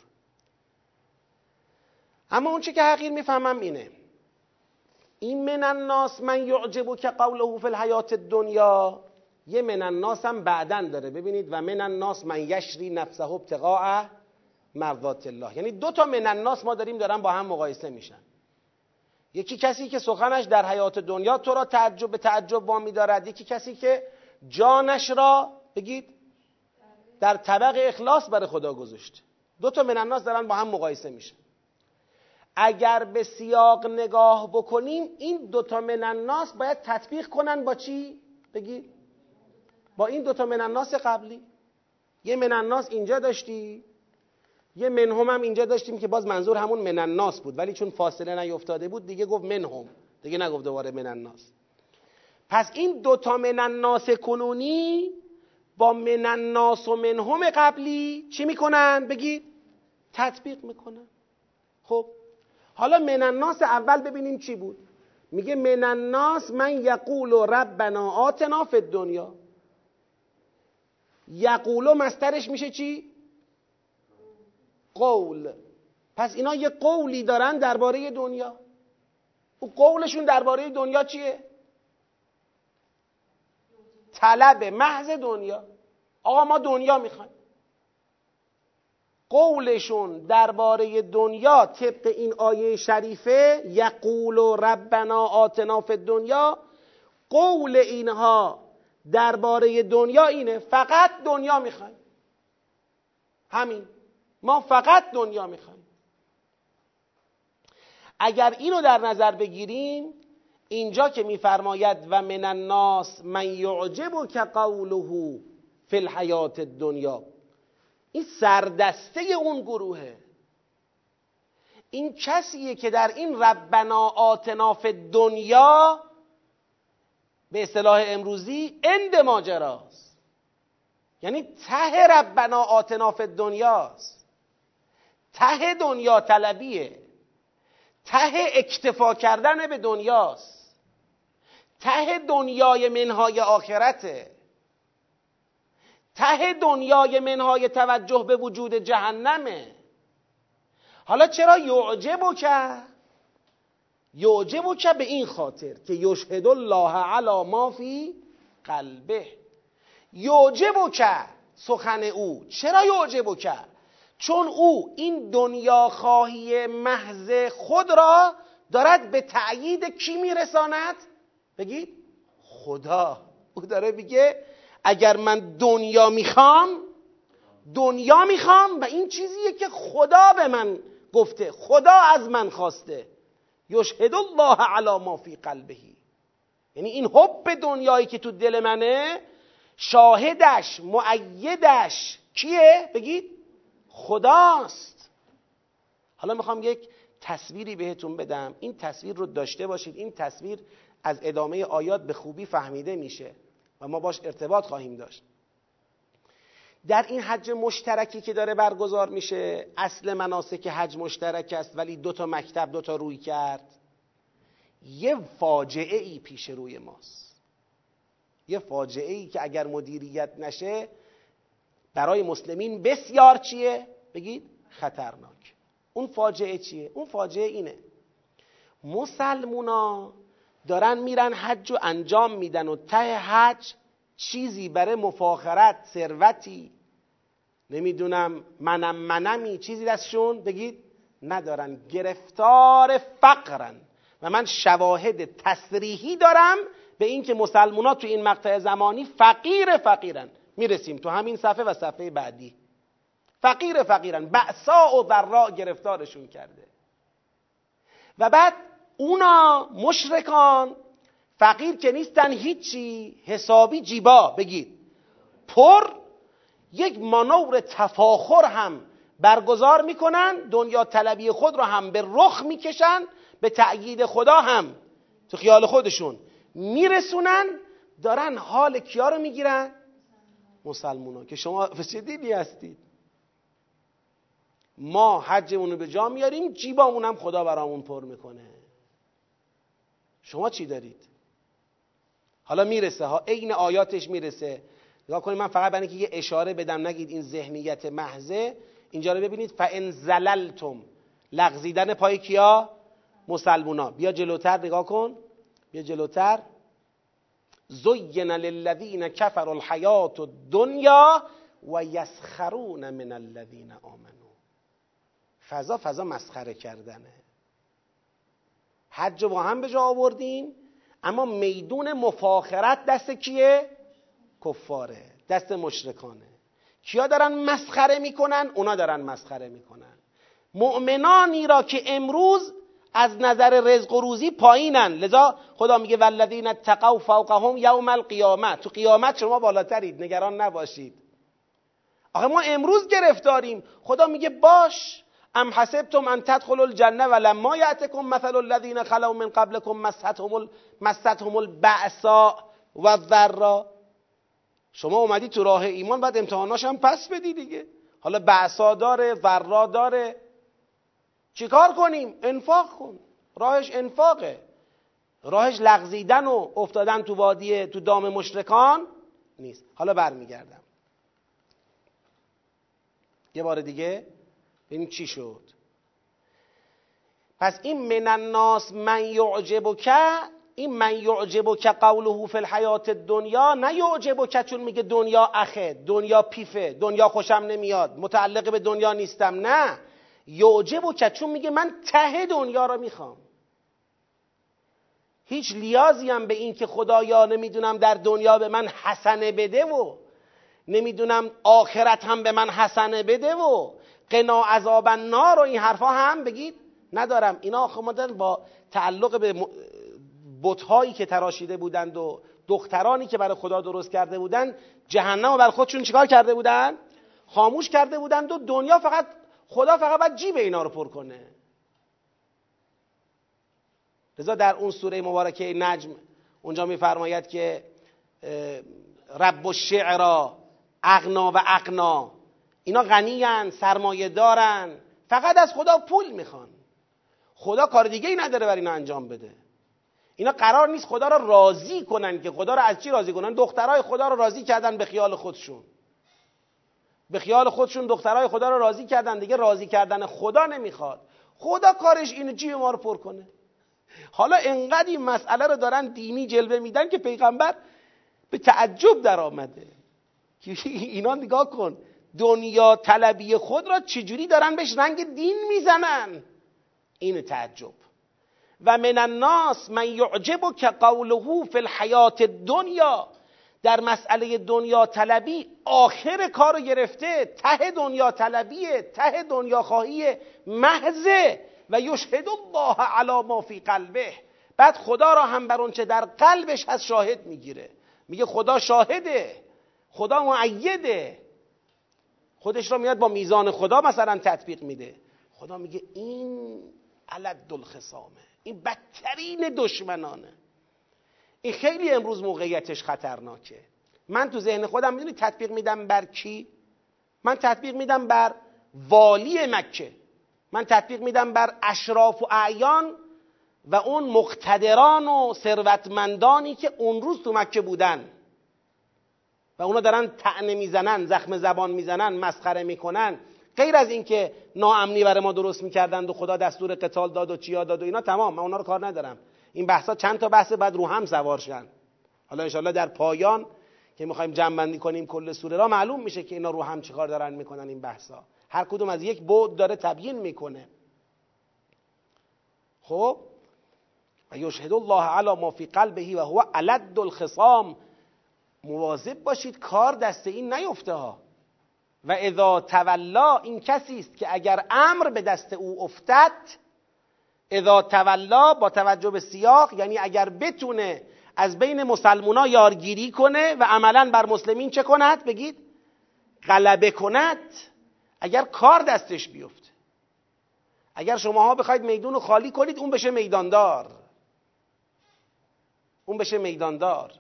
اما اون چی که حقیر می‌فهمم اینه. این من الناس من یعجبو که قوله فی الحیات دنیا یه من الناس هم بعدا داره ببینید. و من الناس من یشری نفسه ابتقاء مرضات الله. یعنی دو تا من الناس ما داریم دارن با هم مقایسه میشن. یکی کسی که سخنش در حیات دنیا تو را تعجب به تعجب وامی دارد یکی کسی که جانش را بگید در طبق اخلاص برای خدا گذاشته. دو تا من الناس دارن با هم مقایسه میشن. اگر به سیاق نگاه بکنیم این دوتا من الناس باید تطبیق کنن با چی؟ بگید. با این دوتا من الناس قبلی. یه من اینجا داشتی. یه منهم هم اینجا داشتیم که باز منظور همون من الناس بود. ولی چون فاصله نیفتاده بود دیگه گفت منهم. دیگه نگفت دوباره من الناس پس این دوتا من الناس کنونی با من الناس و منهم قبلی چی می‌کنن؟ بگید. تطبیق می‌کنن. خب. حالا من الناس اول ببینیم چی بود. میگه من الناس من یقول ربنا آتنا فی الدنیا. یقولو مسترش میشه چی؟ قول. پس اینا یه قولی دارن درباره دنیا. او قولشون درباره دنیا چیه؟ طلب محض دنیا. آقا ما دنیا می‌خوایم. قولشون درباره دنیا طبق این آیه شریفه یقول ربنا آتنا فی دنیا قول اینها درباره دنیا اینه فقط دنیا می‌خوایم. همین. ما فقط دنیا می‌خوایم. اگر اینو در نظر بگیریم اینجا که میفرماید و من الناس من یعجب که قوله فی الحیات دنیا این سردسته اون گروهه. این کسیه که در این ربنا آتنا فی دنیا به اصطلاح امروزی اند ماجراست. یعنی ته ربنا آتنا فی دنیاست ته دنیا طلبیه. ته اکتفا کردن به دنیاست. ته دنیای منهای آخرته. ته دنیای منهای توجه به وجود جهنمه. حالا چرا یعجب که؟ یعجب که به این خاطر که یشهد الله علی ما فی قلبه. یعجب که سخن او. چرا یعجب که؟ چون او این دنیا خواهی محض خود را دارد به تأیید کی میرساند؟ بگید خدا. او داره میگه اگر من دنیا می‌خوام دنیا می‌خوام و این چیزیه که خدا به من گفته خدا از من خواسته. یشهد الله علی ما فی قلبه. یعنی این حب دنیایی که تو دل منه شاهدش معیدش کیه؟ بگید خداست. حالا می‌خوام یک تصویری بهتون بدم. این تصویر رو داشته باشید. این تصویر از ادامه آیات به خوبی فهمیده میشه و ما باش ارتباط خواهیم داشت. در این حج مشترکی که داره برگزار میشه اصل مناسک حج مشترک است ولی دو تا مکتب دو تا روی کرد. یه فاجعه ای پیش روی ماست. یه فاجعه ای که اگر مدیریت نشه برای مسلمین بسیار چیه؟ بگید خطرناک. اون فاجعه چیه؟ اون فاجعه اینه. مسلمونا دارن میرن حج و انجام میدن و ته حج چیزی برای مفاخرت ثروتی. نمی‌دونم منم منمی چیزی دستشون بگید ندارن. گرفتار فقرن. و من شواهد تصریحی دارم به اینکه مسلمونا تو این مقطع زمانی فقیر فقیرن. می‌رسیم تو همین صفحه و صفحه بعدی. فقیر فقیرن بعصا و ضراء گرفتارشون کرده. و بعد اونا مشرکان فقیر که نیستن هیچی حسابی جیبا بگید. پر یک مانور تفاخر هم برگزار می‌کنن دنیا طلبی خود را هم به رخ می‌کشن به تأیید خدا هم تو خیال خودشون میرسونن دارن حال کیا رو می‌گیرن؟ مسلمونا که شما چه دینی هستید ما حجمون رو به جا میاریم جیبامون هم خدا برامون پر می‌کنه. شما چی دارید؟ حالا می‌رسه ها عین آیاتش می‌رسه. نگاه کنید من فقط برای اینکه یه اشاره بدم نگید این ذهنیت محضه. اینجا رو ببینید فان زللتم لغزیدن پای کیا؟ مسلمونا. بیا جلوتر نگاه کن. بیا جلوتر. زین للذین کفروا الحیات الدنیا و یسخرون من الذین آمنو فضا فضا مسخره کردنه. حج با هم به جا آوردیم اما میدون مفاخرت دست کیه؟ کفاره دست مشرکانه. کیا دارن مسخره می‌کنن؟ اونا دارن مسخره می‌کنن. مؤمنانی را که امروز از نظر رزق و روزی پایینن. لذا خدا میگه والذین اتقوا فوقهم یوم القیامت. تو قیامت شما بالاترید نگران نباشید. آخه ما امروز گرفتاریم. خدا میگه باش. ام حسبتم ان تدخلوا الجنه ولما یاتکم مثل الذین خلو من قبلكم مستهم مستهم البعصاء و شما اومدی تو راه ایمان بعد امتحاناش هم پس بدی دیگه. حالا بعصا داره ذرا داره. چیکار کنیم؟ انفاق کن. راهش انفاقه. راهش لغزیدن و افتادن تو وادی تو دام مشرکان نیست. حالا برمیگردم. یه بار دیگه ببینیم چی شد. پس این من الناس من که این من که قوله فی الحیات دنیا نه که چون میگه دنیا اخه دنیا پیفه دنیا خوشم نمیاد متعلق به دنیا نیستم نه. که چون میگه من ته دنیا رو می‌خوام. هیچ لیازی هم به این که خدایا نمی‌دونم در دنیا به من حسنه بده و نمی‌دونم آخرت هم به من حسنه بده و قنا عذاب النار و این حرفا هم بگید. ندارم. اینا آخه با تعلق به بتهایی که تراشیده بودند و دخترانی که برای خدا درست کرده بودند جهنم و بر خودشون چیکار کرده بودند؟ خاموش کرده بودند و دنیا فقط خدا فقط باید جیب اینا رو پر کنه. لذا در اون سوره مبارکه نجم اونجا میفرماید که رب الشعرا اغنا و اقنا. اینا غنیان سرمایه دارن فقط از خدا پول می‌خوان. خدا کار دیگه ای نداره بر اینا انجام بده. اینا قرار نیست خدا را راضی کنن که خدا را از چی راضی کنن؟ دخترای خدا را راضی کردن به خیال خودشون. به خیال خودشون دخترای خدا را راضی کردن. دیگه راضی کردن خدا نمی‌خواد. خدا کارش اینه جیب ما رو پر کنه. حالا انقدر این مسئله رو دارن دینی جلوه میدن که پیغمبر به تعجب در آمده اینا نگاه کن. دنیا طلبی خود را چجوری دارن بهش رنگ دین می‌زنن؟ این تعجب. و من الناس من یعجب که قوله فی الحیات دنیا در مسئله دنیا طلبی آخر کار رو گرفته ته دنیا طلبیه ته دنیا خواهی محضه. و یشهد الله علی ما فی قلبه. بعد خدا را هم بر اونچه در قلبش هست شاهد می‌گیره. میگه خدا شاهده خدا معیده. خودش را میاد با میزان خدا مثلا تطبیق میده. خدا میگه این علد الخصامه این بدترین دشمنانه. این خیلی امروز موقعیتش خطرناکه. من تو ذهن خودم می‌دونی تطبیق میدم بر کی؟ من تطبیق میدم بر والی مکه. من تطبیق میدم بر اشراف و اعیان و اون مقتدران و ثروتمندانی که اون روز تو مکه بودن. و اونا دارن تعنه می‌زنن زخم زبان می‌زنن مسخره می‌کنن. غیر از اینکه ناامنی برای ما درست می‌کردند و خدا دستور قتال داد و چیا داد و اینا تمام. من اونا رو کار ندارم. این بحثا چند تا بحث بعد رو هم سوار شن. حالا انشالله در پایان که می‌خوایم جمع بندی کنیم کل سوره را معلوم میشه که اینا رو هم چیکار دارن می‌کنن این بحثا. هر کدوم از یک بود داره تبیین می‌کنه. خب؟ و یشهد الله علی ما فی قلبه و هو علد الخصام. مواظب باشید کار دست این نیفته ها. و اذا تولا این کسی است که اگر امر به دست او افتد اذا تولا با توجه به سیاق یعنی اگر بتونه از بین مسلمونا یارگیری کنه و عملا بر مسلمین چه کند؟ بگید غلبه کند. اگر کار دستش بیفته اگر شماها بخواید میدون خالی کنید اون بشه میداندار. اون بشه میداندار.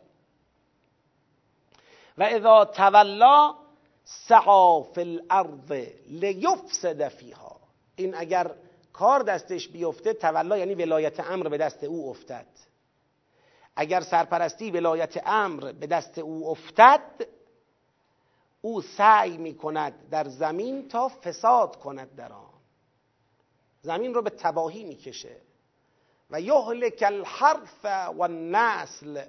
و اذا تولا سعا فی الارض لیفسد فیها. این اگر کار دستش بیفته تولا یعنی ولایت امر به دست او افتد. اگر سرپرستی ولایت امر به دست او افتد او سعی می کند در زمین تا فساد کند در آن. زمین رو به تباهی می‌کشه. و یهلک الحرف و النسل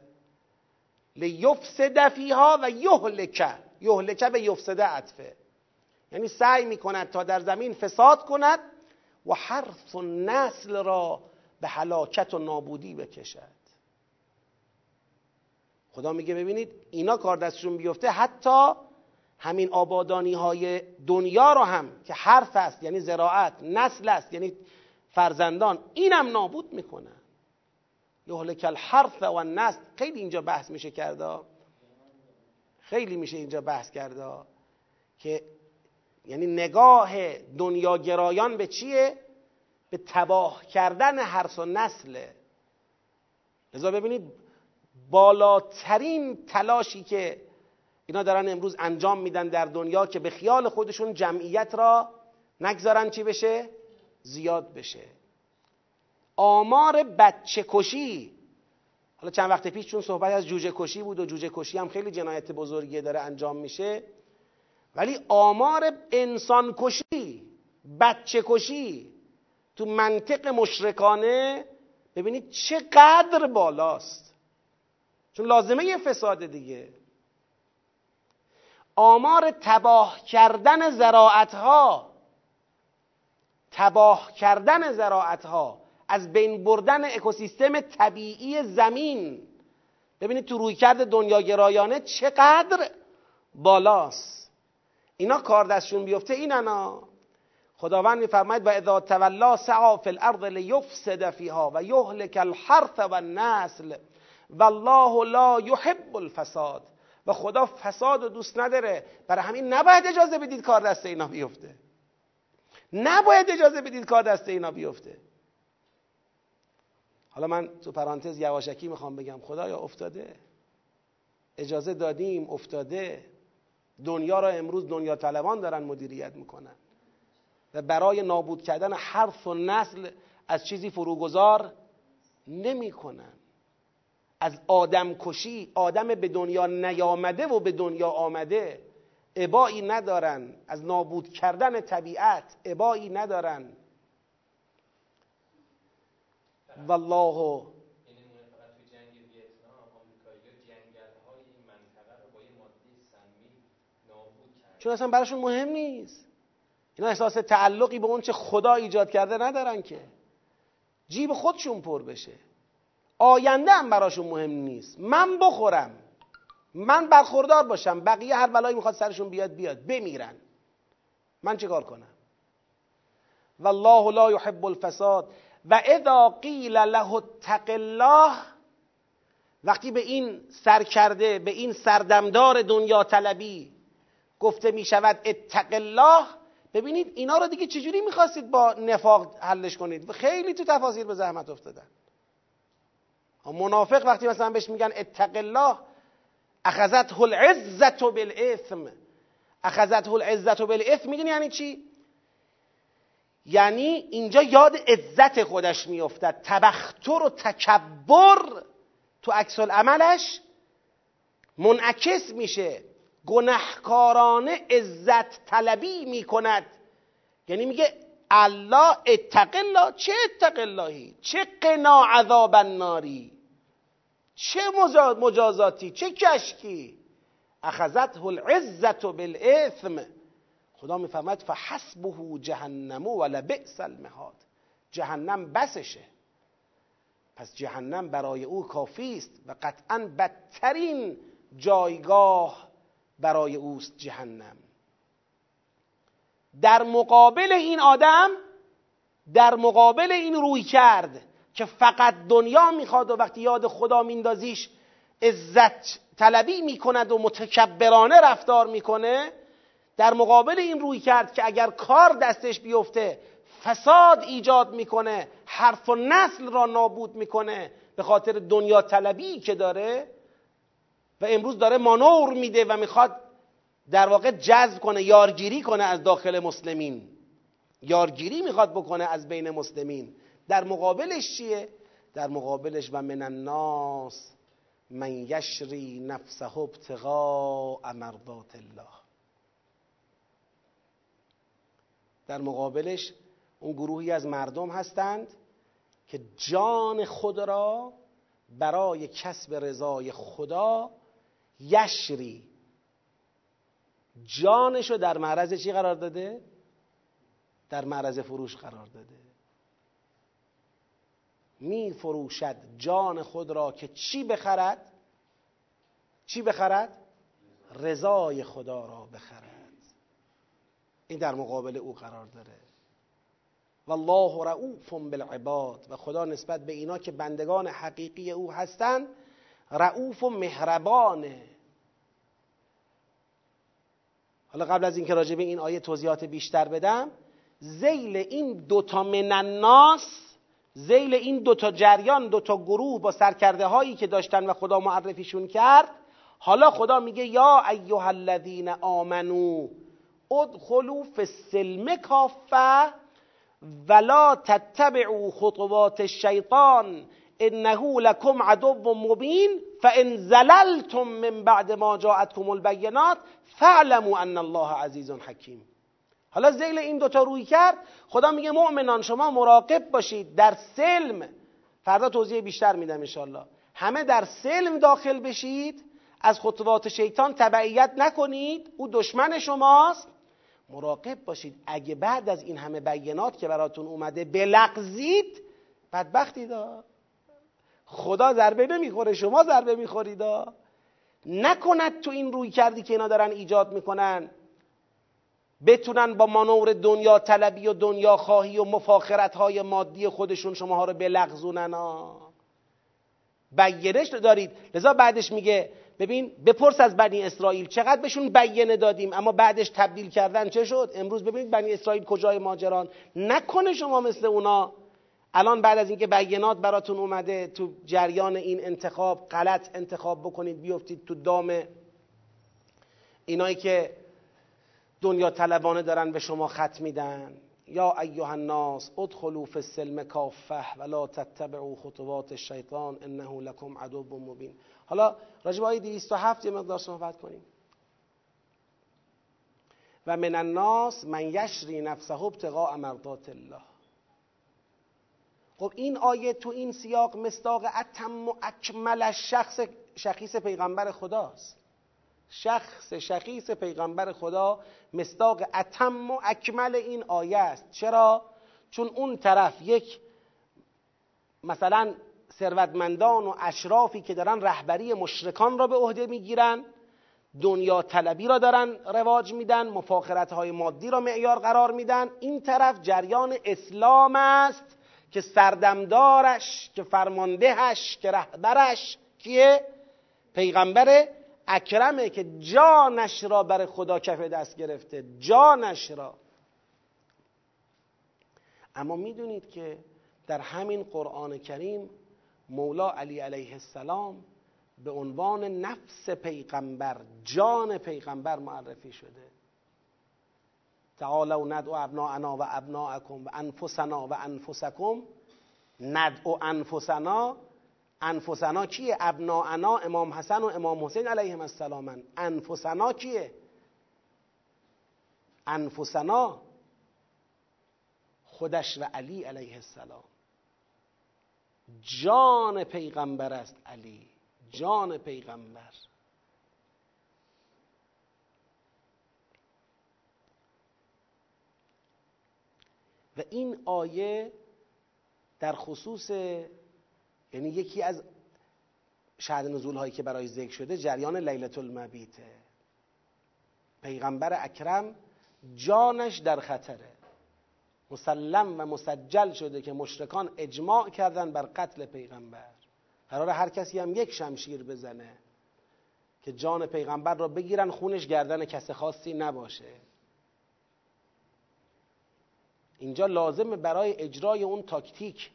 لیفسد فیها و یهلک یهلک به یفسده عطفه. یعنی سعی می‌کند تا در زمین فساد کند و حرف و نسل را به هلاکت و نابودی بکشد. خدا میگه ببینید اینا کار دستشون بیفته حتی همین آبادانی های دنیا رو هم که حرف است یعنی زراعت نسل است یعنی فرزندان اینم نابود می‌کنن. یهلک الحرف و النسل. خیلی اینجا بحث میشه کرده. خیلی میشه اینجا بحث کرده که یعنی نگاه دنیاگرایان به چیه؟ به تباه کردن حرس و نسله لذا ببینید بالاترین تلاشی که اینا دارن امروز انجام میدن در دنیا که به خیال خودشون جمعیت را نگذارن چی بشه؟ زیاد بشه آمار بچه کشی حالا چند وقت پیش چون صحبت از جوجه کشی بود و جوجه کشی هم خیلی جنایت بزرگی داره انجام میشه ولی آمار انسان کشی بچه کشی تو منطق مشرکانه ببینید چقدر بالاست. چون لازمه یه فساد دیگه. آمار تباه کردن زراعت ها تباه کردن زراعت ها از بین بردن اکوسیستم طبیعی زمین. ببینید تو روی کرد دنیا گرایانه چقدر بالاست. اینا کار دستشون بیفته ایننا خداوند میفرماید و اذا تولا سعا فی الارض لیفسد فیها و یهلک الحرث و النسل والله لا یحب الفساد. و خدا فساد و دوست نداره. برای همین نباید اجازه بدید کار دست اینا بیفته. نباید اجازه بدید کار دست اینا بیفته. حالا من تو پرانتز یواشکی می‌خوام بگم خدایا افتاده. اجازه دادیم افتاده. دنیا را امروز دنیا طلبان دارن مدیریت می‌کنن. و برای نابود کردن حرف و نسل از چیزی فروگذار نمی‌کنن. از آدم کشی آدم به دنیا نیامده و به دنیا آمده عبایی ندارن. از نابود کردن طبیعت عبایی ندارن. والله چون اصلا براشون مهم نیست. اینا احساس تعلقی به اون چه خدا ایجاد کرده ندارن که. جیب خودشون پر بشه. آینده هم براشون مهم نیست. من بخورم. من برخوردار باشم. بقیه هر بلایی می‌خواد سرشون بیاد بیاد. بمیرن. من چه کار کنم؟ والله لا يحب الفساد. و اذا قیل له اتق الله وقتی به این سرکرده به این سردمدار دنیا طلبی گفته می شود اتق الله. ببینید اینا رو دیگه چجوری می‌خواستید با نفاق حلش کنید؟ خیلی تو تفاصیل به زحمت افتادن. منافق وقتی مثلا بهش میگن اتق الله اخذته العزت بالاثم اخذته العزت بالاثم می‌دونی یعنی چی؟ یعنی اینجا یاد عزت خودش میافتد. تبختر و تکبر تو عکس عملش منعکس میشه. گنهکارانه عزت طلبی می‌کند. یعنی میگه الله اتق الله چه اتق اللهی چه قنا عذاب الناری؟ چه مجازاتی؟ چه کشکی؟ اخذته العزت بالاثم خدا میفرماید فحسبه جهنم و لبئس المهاد. جهنم بسشه. پس جهنم برای او کافی است و قطعا بدترین جایگاه برای اوست جهنم. در مقابل این آدم در مقابل این روی کرد که فقط دنیا می‌خواد و وقتی یاد خدا میندازیش عزت طلبی می‌کند و متکبرانه رفتار می‌کنه در مقابل این روی کرد که اگر کار دستش بیفته فساد ایجاد می‌کنه حرف و نسل را نابود می‌کنه به خاطر دنیا طلبی که داره و امروز داره مانور میده و می‌خواد در واقع جذب کنه یارگیری کنه از داخل مسلمین. یارگیری می‌خواد بکنه از بین مسلمین. در مقابلش چیه؟ در مقابلش و من الناس من یشری نفسه ابتغاء مرضات الله. در مقابلش اون گروهی از مردم هستند که جان خود را برای کسب رضای خدا یشری جانشو در معرض چی قرار داده؟ در معرض فروش قرار داده می فروشد جان خود را که چی بخرد؟ چی بخرد؟ رضای خدا را بخرد این در مقابل او قرار داره والله رعوف بالعباد و خدا نسبت به اینا که بندگان حقیقی او هستند رعوف و مهربانه. حالا قبل از اینکه راجع به این آیه توضیحات بیشتر بدم زیل این دوتا من الناس زیل این دوتا جریان دوتا گروه با سرکرده هایی که داشتن و خدا معرفیشون کرد. حالا خدا میگه یا ایها الذین آمنو ادخلوا فی السلم کافه ولا تتبعوا خطوات الشیطان انه لکم عدو مبین فان زللتم من بعد ما جاءتكم البینات فاعلموا ان الله عزیز حکیم حالا زیل این دوتا روی کرد خدا میگه مؤمنان شما مراقب باشید. در سلم فردا توضیح بیشتر میدم انشالله همه در سلم داخل بشید از خطوات شیطان تبعیت نکنید او دشمن شماست. مراقب باشید. اگه بعد از این همه بیانات که براتون اومده بلغزید بدبختی دا خدا ضربه نمی‌خوره شما ضربه می‌خورید. نکند تو این روی کردی که اینا دارن ایجاد می‌کنن. بتونن با مانور دنیا طلبی و دنیا خواهی و مفاخرت های مادی خودشون شماها رو بلغزونن. ها بیانش دارید. لذا بعدش میگه ببین بپرس از بنی اسرائیل چقدر بهشون بیانه دادیم اما بعدش تبدیل کردن چه شد؟ امروز ببینید بنی اسرائیل کجای ماجران. نکنه شما مثل اونا الان بعد از اینکه بیانات براتون اومده تو جریان این انتخاب غلط انتخاب بکنید بیفتید تو دام اینایی که دنیا طلبانه دارن به شما خط میدن. یا ایها الناس ادخلوا فی السلم کافه ولا تتبعوا خطوات الشیطان انه لکم عدو مبین. حالا راجع به آیه 207 یه مقدار صحبت کنیم. و من الناس من یشری نفسه ابتغاء مرضات الله. خب این آیه تو این سیاق مصداق اتم و اکمل شخص شخیص پیغمبر خداست. شخص شخیص پیغمبر خدا مصداق اتم و اکمل این آیه است. چرا؟ چون اون طرف یک مثلا ثروتمندان و اشرافی که دارن رهبری مشرکان را به عهده می‌گیرن دنیا طلبی را دارن رواج میدن مفاخرت های مادی را معیار قرار میدن. این طرف جریان اسلام است. که سردمدارش که فرماندهش که رهبرش. کیه؟ پیغمبر اکرمه که جانش را بر خدا کف دست گرفته. جانش را. اما می‌دونید که در همین قرآن کریم مولا علی علیه السلام به عنوان نفس پیغمبر جان پیغمبر معرفی شده. تعالوا ندعو ابناءنا و ابناءکم و انفسنا و انفسکم. ندعو انفسنا. انفسنا کیه؟ ابناءنا امام حسن و امام حسین علیهم السلام انفسنا کیه؟ انفسنا خودش و علی علیه السلام. جان پیغمبر است علی. جان پیغمبر. و این آیه در خصوص یعنی یکی از شهد نزول هایی که برای ذکر شده جریان لیلت المبیته پیغمبر اکرم جانش در خطره. مسلم و مسجل شده که مشرکان اجماع کردن بر قتل پیغمبر. قرار هر کسی هم یک شمشیر بزنه که جان پیغمبر را بگیرن خونش گردن کس خاصی نباشه. اینجا لازم برای اجرای اون تاکتیک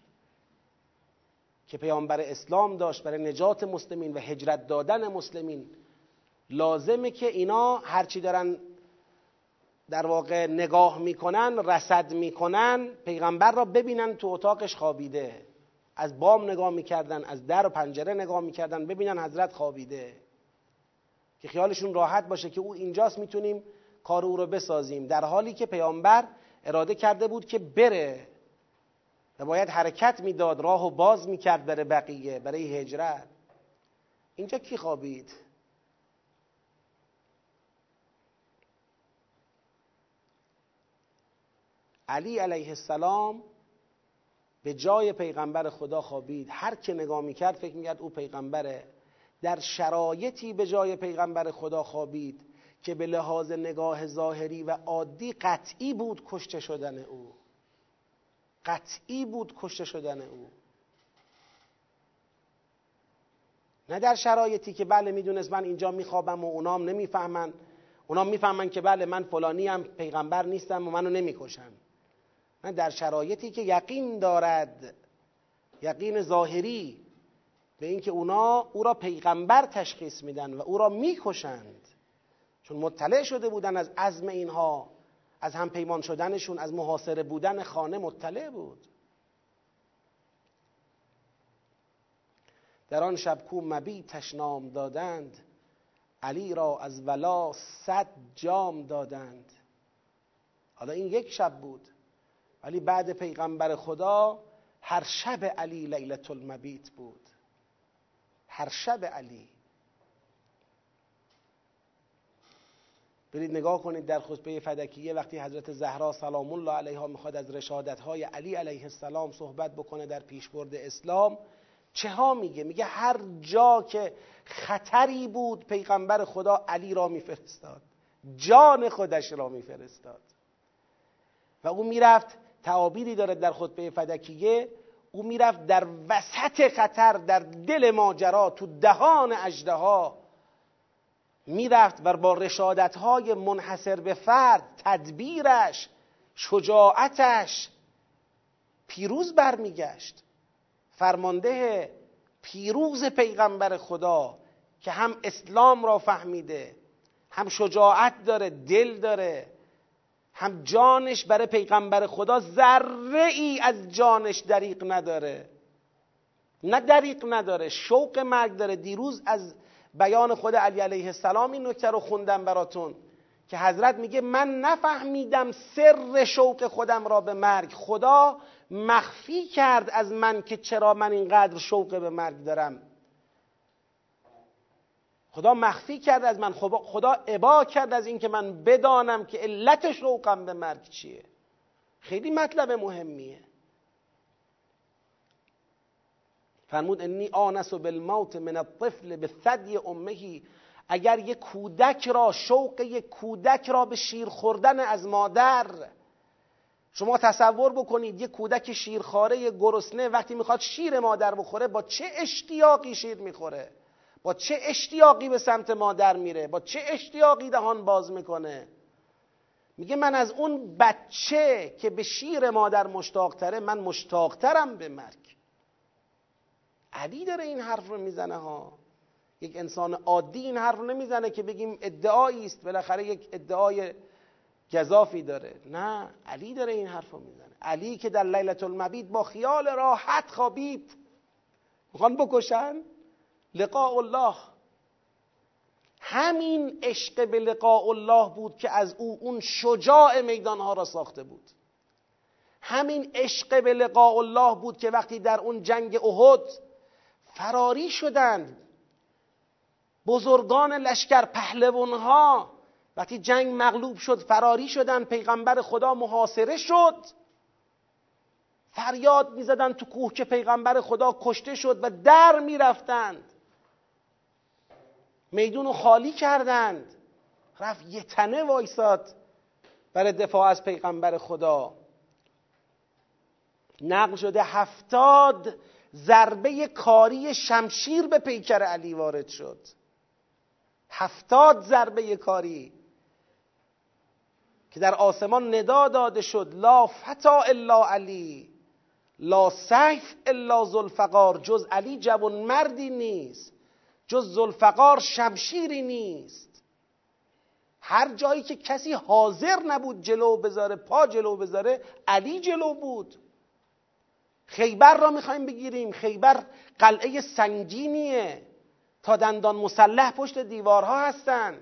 که پیامبر اسلام داشت برای نجات مسلمین و هجرت دادن مسلمین لازمه که اینا هرچی دارن در واقع نگاه می‌کنن رسد می‌کنن پیغمبر را ببینن تو اتاقش خوابیده. از بام نگاه می‌کردن از در و پنجره نگاه می‌کردن ببینن حضرت خوابیده. که خیالشون راحت باشه که او اینجاست می‌تونیم کار او رو بسازیم. در حالی که پیامبر اراده کرده بود که بره. و باید حرکت می‌داد راه و باز می‌کرد بره بقیه برای هجرت. اینجا کی خوابید؟ علی علیه السلام به جای پیغمبر خدا خوابید. هر که نگاه می‌کرد فکر می‌کرد او پیغمبره. در شرایطی به جای پیغمبر خدا خوابید. که به لحاظ نگاه ظاهری و عادی قطعی بود کشته شدن او. قطعی بود کشته شدن او. نه در شرایطی که بله می‌دونست من اینجا میخوابم و اونام نمی‌فهمن. اونام می‌فهمن که بله من فلانی هم پیغمبر نیستم و منو نمی‌کشن. نه در شرایطی که یقین دارد یقین ظاهری به اینکه اونا او را پیغمبر تشخیص میدن و او را می‌کشند. چون مطلع شده بودن از عزم اینها از هم پیمان شدنشون از محاصره بودن خانه مطلع بود. در آن شب کو مبی تشنام دادند علی را از ولا صد جام دادند. حالا این یک شب بود ولی بعد پیغمبر خدا هر شب علی لیلت المبیت بود. هر شب علی. برید نگاه کنید در خطبه فدکیه وقتی حضرت زهرا سلام الله علیها می‌خواد از رشادت های علی علیه السلام صحبت بکنه در پیشبرد اسلام چه ها میگه؟ میگه هر جا که خطری بود پیغمبر خدا علی را میفرستاد جان خودش را میفرستاد. و او می‌رفت تعابیری داره در خطبه فدکیه او می‌رفت در وسط خطر در دل ماجرا تو دهان اجده ها می‌رفت و با رشادت های منحصر به فرد تدبیرش شجاعتش پیروز برمیگشت. فرمانده پیروز پیغمبر خدا که هم اسلام را فهمیده هم شجاعت داره دل داره هم جانش برای پیغمبر خدا ذره ای از جانش دریق نداره. نه دریق نداره شوق مرگ داره. دیروز از بیان خود علی علیه السلام این نکته رو خوندم براتون که حضرت میگه من نفهمیدم سر شوق خودم را به مرگ. خدا مخفی کرد از من که چرا من اینقدر شوق به مرگ دارم. خدا مخفی کرد از من. خدا عبا کرد از اینکه من بدانم که علت شوقم به مرگ چیه. خیلی مطلب مهمیه. فرمود انی آنس بالموت من الطفل به ثدی امهی. اگر یک کودک را شوق یک کودک را به شیر خوردن از مادر شما تصور بکنید یک کودک شیرخواره گرسنه وقتی می‌خواد شیر مادر بخوره با چه اشتیاقی شیر می‌خوره؟ با چه اشتیاقی به سمت مادر میره؟ با چه اشتیاقی دهان باز می‌کنه؟ میگه من از اون بچه که به شیر مادر مشتاقتره من مشتاقترم به مرگ. علی داره این حرف رو می‌زنه ها. یک انسان عادی این حرف رو نمی‌زنه که بگیم ادعایی است. بالاخره یک ادعای گذافی داره. نه علی داره این حرف رو می‌زنه. علی که در لیلت المبید با خیال راحت خوابید. می‌خوان بکشن؟ لقاء الله. همین عشق به لقاء الله بود که از او اون شجاع میدانها را ساخته بود. همین عشق به لقاء الله بود که وقتی در اون جنگ احد فراری شدند. بزرگان لشکر پهلوانها وقتی جنگ مغلوب شد فراری شدند. پیغمبر خدا محاصره شد. فریاد می‌زدند تو کوه که پیغمبر خدا کشته شد و در می‌رفتند. میدون رو خالی کردند. رفت یه تنه وایساد برای دفاع از پیغمبر خدا. نقل شده هفتاد ضربه کاری شمشیر به پیکر علی وارد شد. هفتاد ضربه کاری که در آسمان ندا داده شد. لا فتا الا علی لا سیف الا زلفقار جز علی جوان مردی نیست جز زلفقار شمشیری نیست. هر جایی که کسی حاضر نبود جلو بذاره پا جلو بذاره علی جلو بود. خیبر را می‌خوایم بگیریم. خیبر قلعه سنگینیه. تا دندان مسلح پشت دیوارها هستن.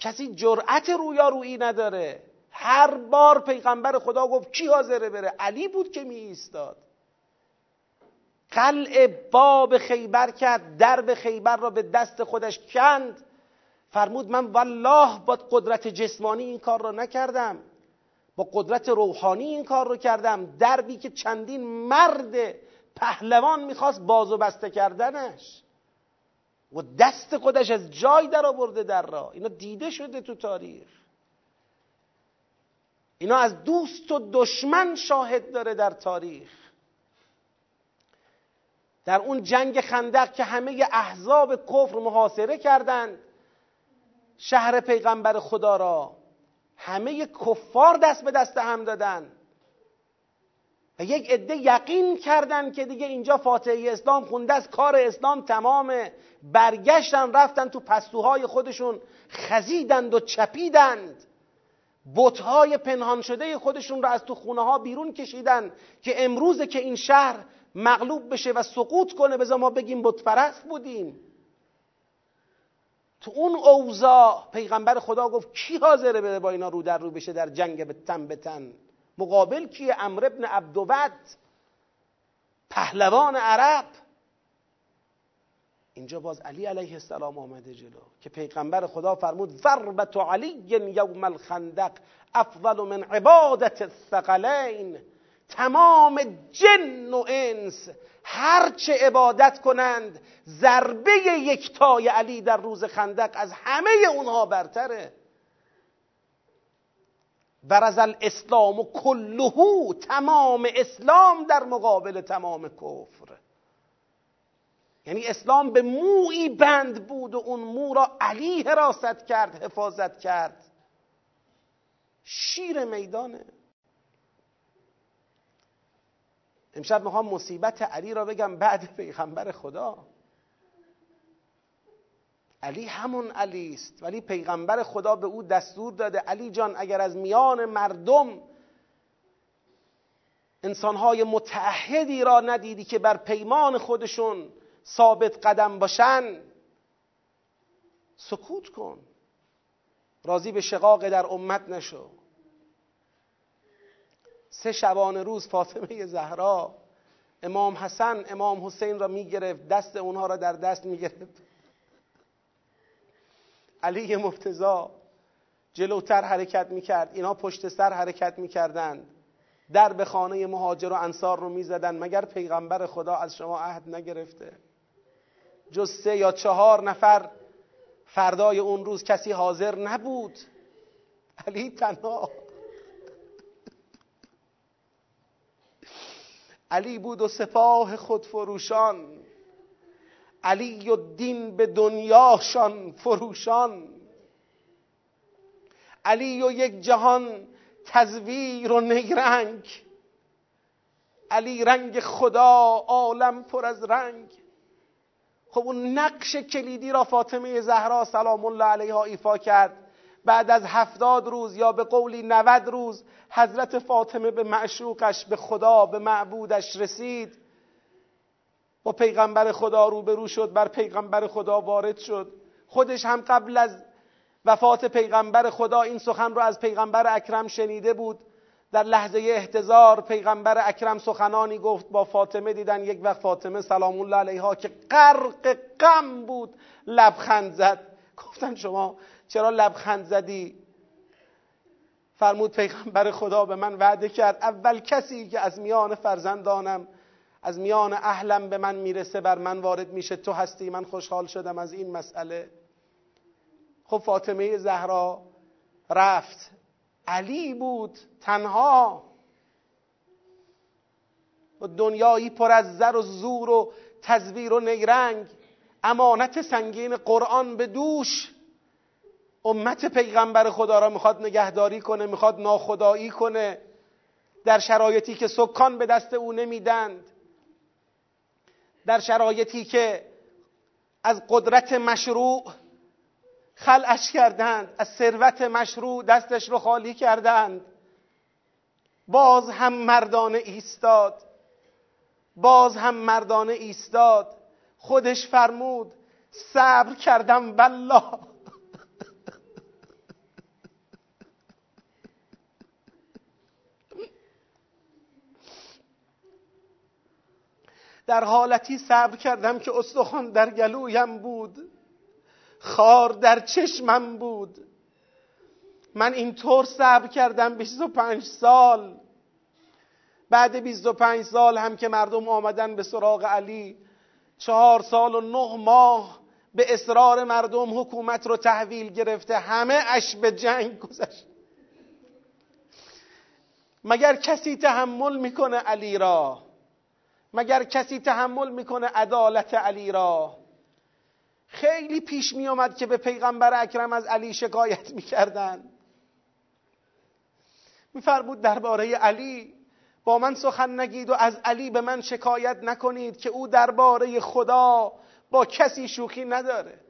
کسی جرأت رویارویی نداره. هر بار پیغمبر خدا گفت کی حاضره بره؟ علی بود که می ایستاد قلع باب خیبر کرد. درب خیبر را به دست خودش کند. فرمود من والله با قدرت جسمانی این کار را نکردم. با قدرت روحانی این کار رو کردم. دربی که چندین مرد پهلوان می‌خواست باز و بسته کردنش. و دست خودش از جای در آورده در را. اینا دیده شده تو تاریخ. اینا از دوست و دشمن شاهد داره در تاریخ. در اون جنگ خندق که همه احزاب کفر محاصره کردند شهر پیغمبر خدا را همه کفار دست به دست هم دادن. و یک عده یقین کردن که دیگه اینجا فاتحه اسلام خونده است کار اسلام تمامه. برگشتن رفتن تو پستوهای خودشون خزیدند و چپیدند. بتهای پنهان شده خودشون رو از تو خونه ها بیرون کشیدن که امروزه که این شهر مغلوب بشه و سقوط کنه بذار ما بگیم بت پرست بودیم. تو اون اوضاع پیغمبر خدا گفت کی حاضره بره با اینا رو در رو بشه در جنگ به تن به تن؟ مقابل کیه امر ابن عبدود پهلوان عرب. اینجا باز علی علیه السلام آمده جلو که پیغمبر خدا فرمود ضربت علی یوم الخندق افضل من عبادت الثقلین. تمام جن و انس هرچه عبادت کنند ضربه یکتای علی در روز خندق از همه اونها برتره. برز الاسلام و کلهو تمام اسلام در مقابل تمام کفر. یعنی اسلام به موی بند بود و اون مو را علی حراست کرد حفاظت کرد. شیر میدانه. امشب می‌خوام مصیبت علی را بگم بعد پیغمبر خدا. علی همون علی است ولی پیغمبر خدا به او دستور داده. علی جان اگر از میان مردم انسانهای متعهدی را ندیدی که بر پیمان خودشون ثابت قدم باشن سکوت کن. راضی به شقاق در امت نشو. سه شبانه روز فاطمه زهرا امام حسن امام حسین را می‌گرفت دست اونها را در دست می‌گرفت. علی مفتزا جلوتر حرکت می‌کرد اینا پشت سر حرکت می‌کردند. در به خانه مهاجر و انصار رو می‌زدن مگر پیغمبر خدا از شما عهد نگرفته؟ جز سه یا چهار نفر فردای اون روز کسی حاضر نبود. علی تنها علی بود و سپاه خودفروشان. علی و دین به دنیاشان فروشان. علی و یک جهان تزویر و نیرنگ. علی رنگ خدا عالم پر از رنگ. خب اون نقش کلیدی را فاطمه زهرا سلام الله علیها ایفا کرد. بعد از هفتاد روز یا به قولی نود روز حضرت فاطمه به معشوقش به خدا به معبودش رسید. با پیغمبر خدا روبرو شد بر پیغمبر خدا وارد شد. خودش هم قبل از وفات پیغمبر خدا این سخن رو از پیغمبر اکرم شنیده بود. در لحظه احتضار پیغمبر اکرم سخنانی گفت با فاطمه دیدن یک وقت فاطمه سلام الله علیها که غرق غم بود لبخند زد. گفتن شما چرا لبخند زدی؟ فرمود پیغمبر خدا به من وعده کرد اول کسی که از میان فرزندانم از میان اهلم به من می‌رسه بر من وارد میشه تو هستی من خوشحال شدم از این مسئله. خب فاطمه زهرا رفت. علی بود تنها. و دنیایی پر از زر و زور و تزویر و نیرنگ. امانت سنگین قرآن به دوش. امت پیغمبر خدا را می‌خواد نگهداری کنه می‌خواد ناخدایی کنه. در شرایطی که سکان به دست او نمیدند. در شرایطی که از قدرت مشروع خلعش کردند از ثروت مشروع دستش رو خالی کردند. باز هم مردانه ایستاد. باز هم مردانه ایستاد. خودش فرمود صبر کردم والله. در حالتی صبر کردم که استخوان در گلویم بود. خار در چشمم بود. من اینطور صبر کردم 25 سال. بعد 25 سال هم که مردم آمدن به سراغ علی چهار سال و نه ماه به اصرار مردم حکومت رو تحویل گرفته. همه اش به جنگ گذشت. مگر کسی تحمل می‌کنه علی را؟ مگر کسی تحمل می‌کنه عدالت علی را؟ خیلی پیش می آمد که به پیغمبر اکرم از علی شکایت می‌کردند میفرمود درباره علی با من سخن نگید و از علی به من شکایت نکنید که او درباره خدا با کسی شوخی نداره.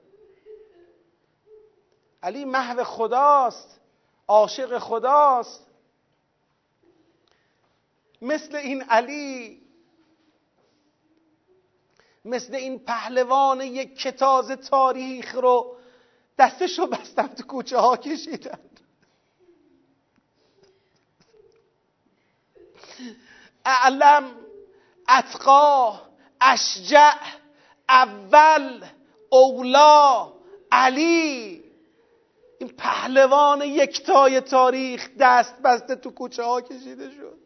علی محو خداست عاشق خداست. مثل این علی مثل این پهلوان یک کتاز تاریخ رو دستش رو بستم تو کوچه ها کشیدن. اعلم اتقا اشجع اول اولا علی. این پهلوان یکتای تاریخ دست بسته تو کوچه ها کشیده شد.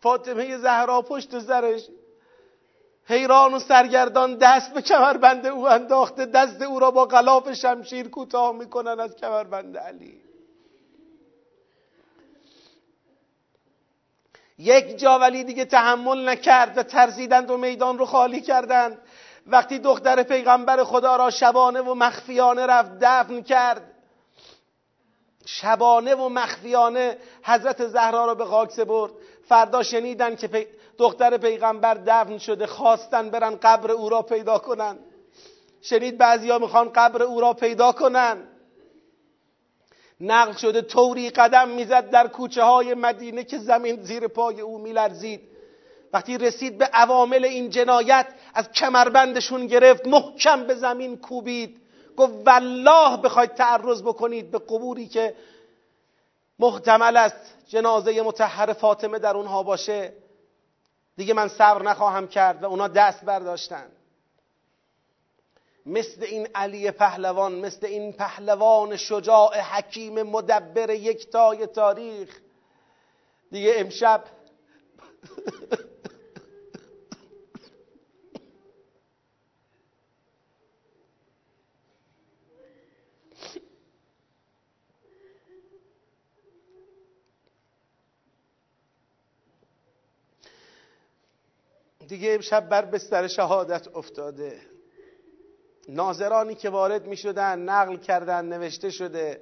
فاطمه زهرا پشت سرش حیران و سرگردان دست به کمربند او انداخته دست او را با غلاف شمشیر کوتاه می‌کنن از کمربند علی. یک جا ولی دیگه تحمل نکرد و ترزیدند و میدان رو خالی کردند. وقتی دختر پیغمبر خدا را شبانه و مخفیانه رفت دفن کرد. شبانه و مخفیانه حضرت زهرا را به خاک سپرد. فردا شنیدن که دختر پیغمبر دفن شده خواستن برن قبر او را پیدا کنن. شنید بعضیا می‌خوان قبر او را پیدا کنن. نقل شده طوری قدم می‌زد در کوچه های مدینه که زمین زیر پای او میلرزید. وقتی رسید به عوامل این جنایت از کمربندشون گرفت محکم به زمین کوبید. گفت والله بخواید تعرض بکنید به قبوری که محتمل است جنازه متحر فاطمه در اونها باشه. دیگه من صبر نخواهم کرد و اونا دست برداشتن. مثل این علی پهلوان مثل این پهلوان شجاع حکیم مدبر یکتای تاریخ. دیگه امشب دیگه امشب بر بستر شهادت افتاده. ناظرانی که وارد می شدن نقل کردن نوشته شده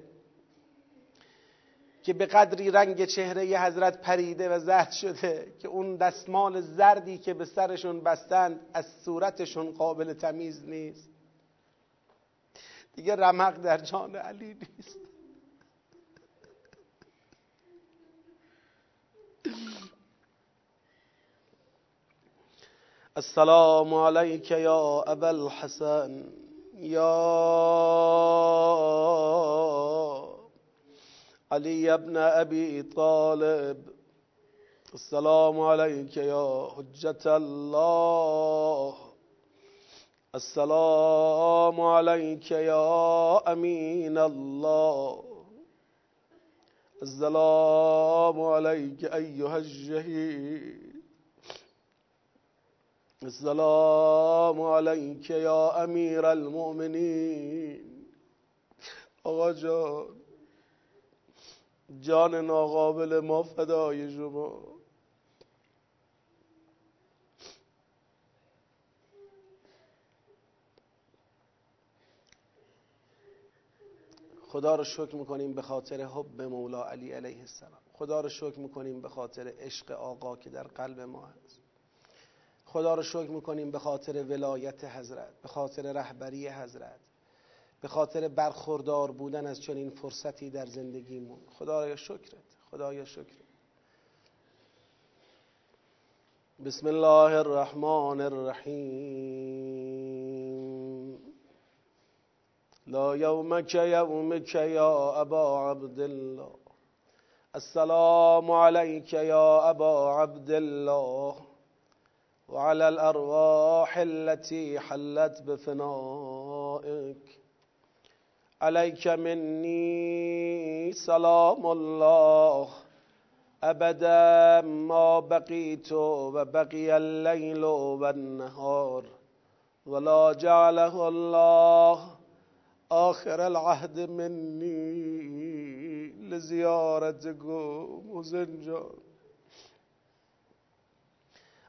که به قدری رنگ چهره حضرت پریده و زرد شده که اون دستمال زردی که به سرشون بستند از صورتشون قابل تمیز نیست. دیگه رمق در جان علی نیست. السلام عليك يا أبا الحسن يا علي بن أبي طالب السلام عليك يا حجة الله السلام عليك يا أمين الله السلام عليك أيها الشهيد السلام عليك يا أمير المؤمنين آقا جان جان ناقابل ما فدای شما. خدا رو شکر می‌کنیم به خاطر حب مولا علی علیه السلام. خدا رو شکر می‌کنیم به خاطر عشق آقا که در قلب ما هست. خدا رو شکر می‌کنیم به خاطر ولایت حضرت به خاطر رهبری حضرت به خاطر برخوردار بودن از چنین فرصتی در زندگیمون. خدایا شکرت خدایا شکرت. بسم الله الرحمن الرحیم. لا يومك يومك يا أبا عبد الله السلام عليك يا أبا عبد الله وعلى الأرواح التي حلت بفنائك. عليك مني سلام الله. أبدا ما بقيت وبقي الليل والنهار. ولا جعله الله آخر العهد مني لزيارتكم وزنجان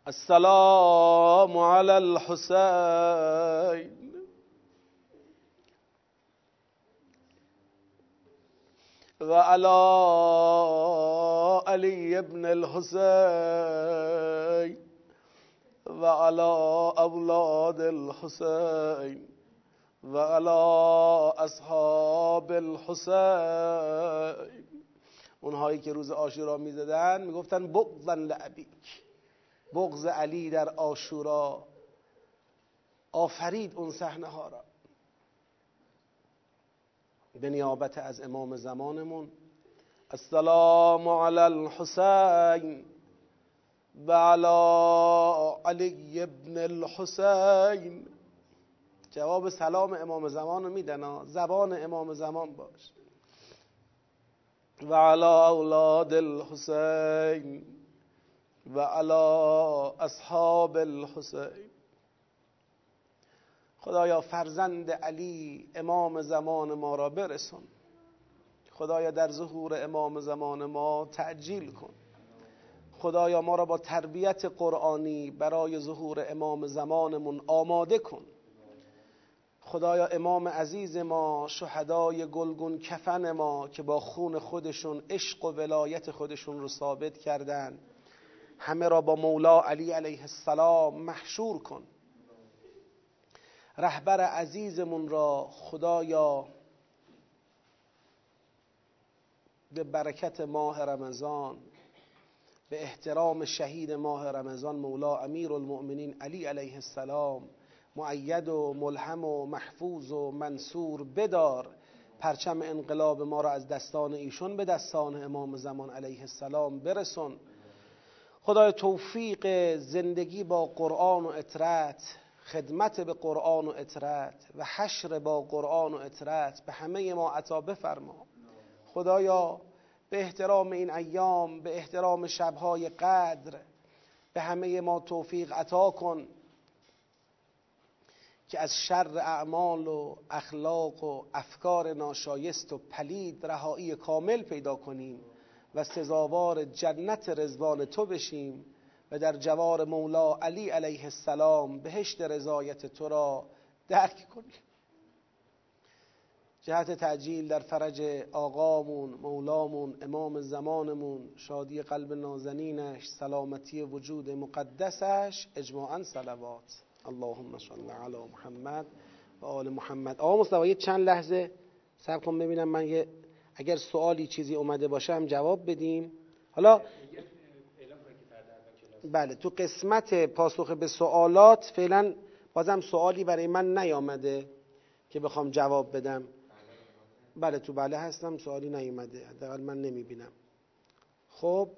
السلام على الحسين. وعلى علي بن الحسين. وعلى أولاد الحسين. وعلى اصحاب الحسین اونهایی که روز آشورا می‌زدن می‌گفتن بغضا لعبیک. بغض علی در آشورا. آفرید اون صحنه ها را. به نیابت از امام زمانمون. السلام علی الحسین و علی علی ابن الحسین. جواب سلام امام زمان رو میدن زبان امام زمان باش. و علا اولاد الحسین. و علا اصحاب الحسین. خدایا فرزند علی امام زمان ما را برسون. خدایا در ظهور امام زمان ما تعجیل کن. خدایا ما را با تربیت قرآنی برای ظهور امام زمانمون آماده کن. خدایا امام عزیز ما شهدای گلگون کفن ما که با خون خودشون عشق و ولایت خودشون رو ثابت کردن همه را با مولا علی علیه السلام محشور کن. رهبر عزیزمون را خدایا به برکت ماه رمضان به احترام شهید ماه رمضان مولا امیر المؤمنین علی علیه السلام معید و ملهم و محفوظ و منصور بدار. پرچم انقلاب ما را از دستان ایشون به دستان امام زمان علیه السلام برسون. خدای توفیق زندگی با قرآن و اطرت خدمت به قرآن و اطرت و حشر با قرآن و اطرت به همه ما عطا بفرما. خدایا به احترام این ایام به احترام شبهای قدر به همه ما توفیق عطا کن که از شر اعمال و اخلاق و افکار ناشایست و پلید رهایی کامل پیدا کنیم. و سزاوار جنت رزوان تو بشیم و در جوار مولا علی علیه السلام بهشت رضایت تو را درک کنیم. جهت تعجیل در فرج آقامون مولامون امام زمانمون شادی قلب نازنینش سلامتی وجود مقدسش اجماعا صلوات. اللهم صل علی محمد و آل محمد. آقا مصطفی چند لحظه صبر کن ببینم من یه اگر سوالی چیزی اومده باشه هم جواب بدیم. حالا بله تو قسمت پاسخ به سوالات فعلا بازم سوالی برای من نیامده که بخوام جواب بدم. بله تو بله هستم سوالی نیومده حداقل من نمی‌بینم. خب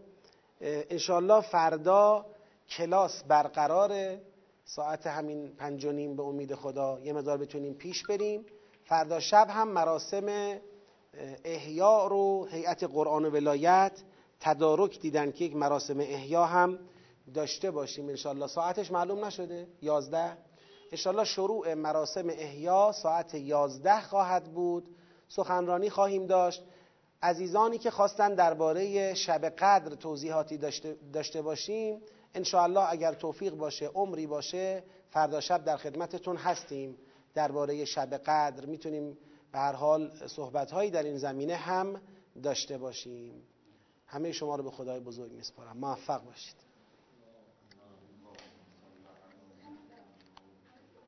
انشالله فردا کلاس برقراره ساعت همین پنج و نیم به امید خدا. یه مقدار بتونیم پیش بریم. فردا شب هم مراسم احیا رو هیئت قرآن و ولایت تدارک دیدن که یک مراسم احیا هم داشته باشیم انشالله ساعتش معلوم نشده؟ یازده؟ انشالله شروع مراسم احیا ساعت یازده خواهد بود. سخنرانی خواهیم داشت. عزیزانی که خواستن درباره شب قدر توضیحاتی داشته, داشته باشیم انشاءالله اگر توفیق باشه عمری باشه فردا شب در خدمتتون هستیم درباره شب قدر. می‌تونیم به هر حال صحبت هایی در این زمینه هم داشته باشیم. همه شما رو به خدای بزرگ میسپارم. موفق باشید.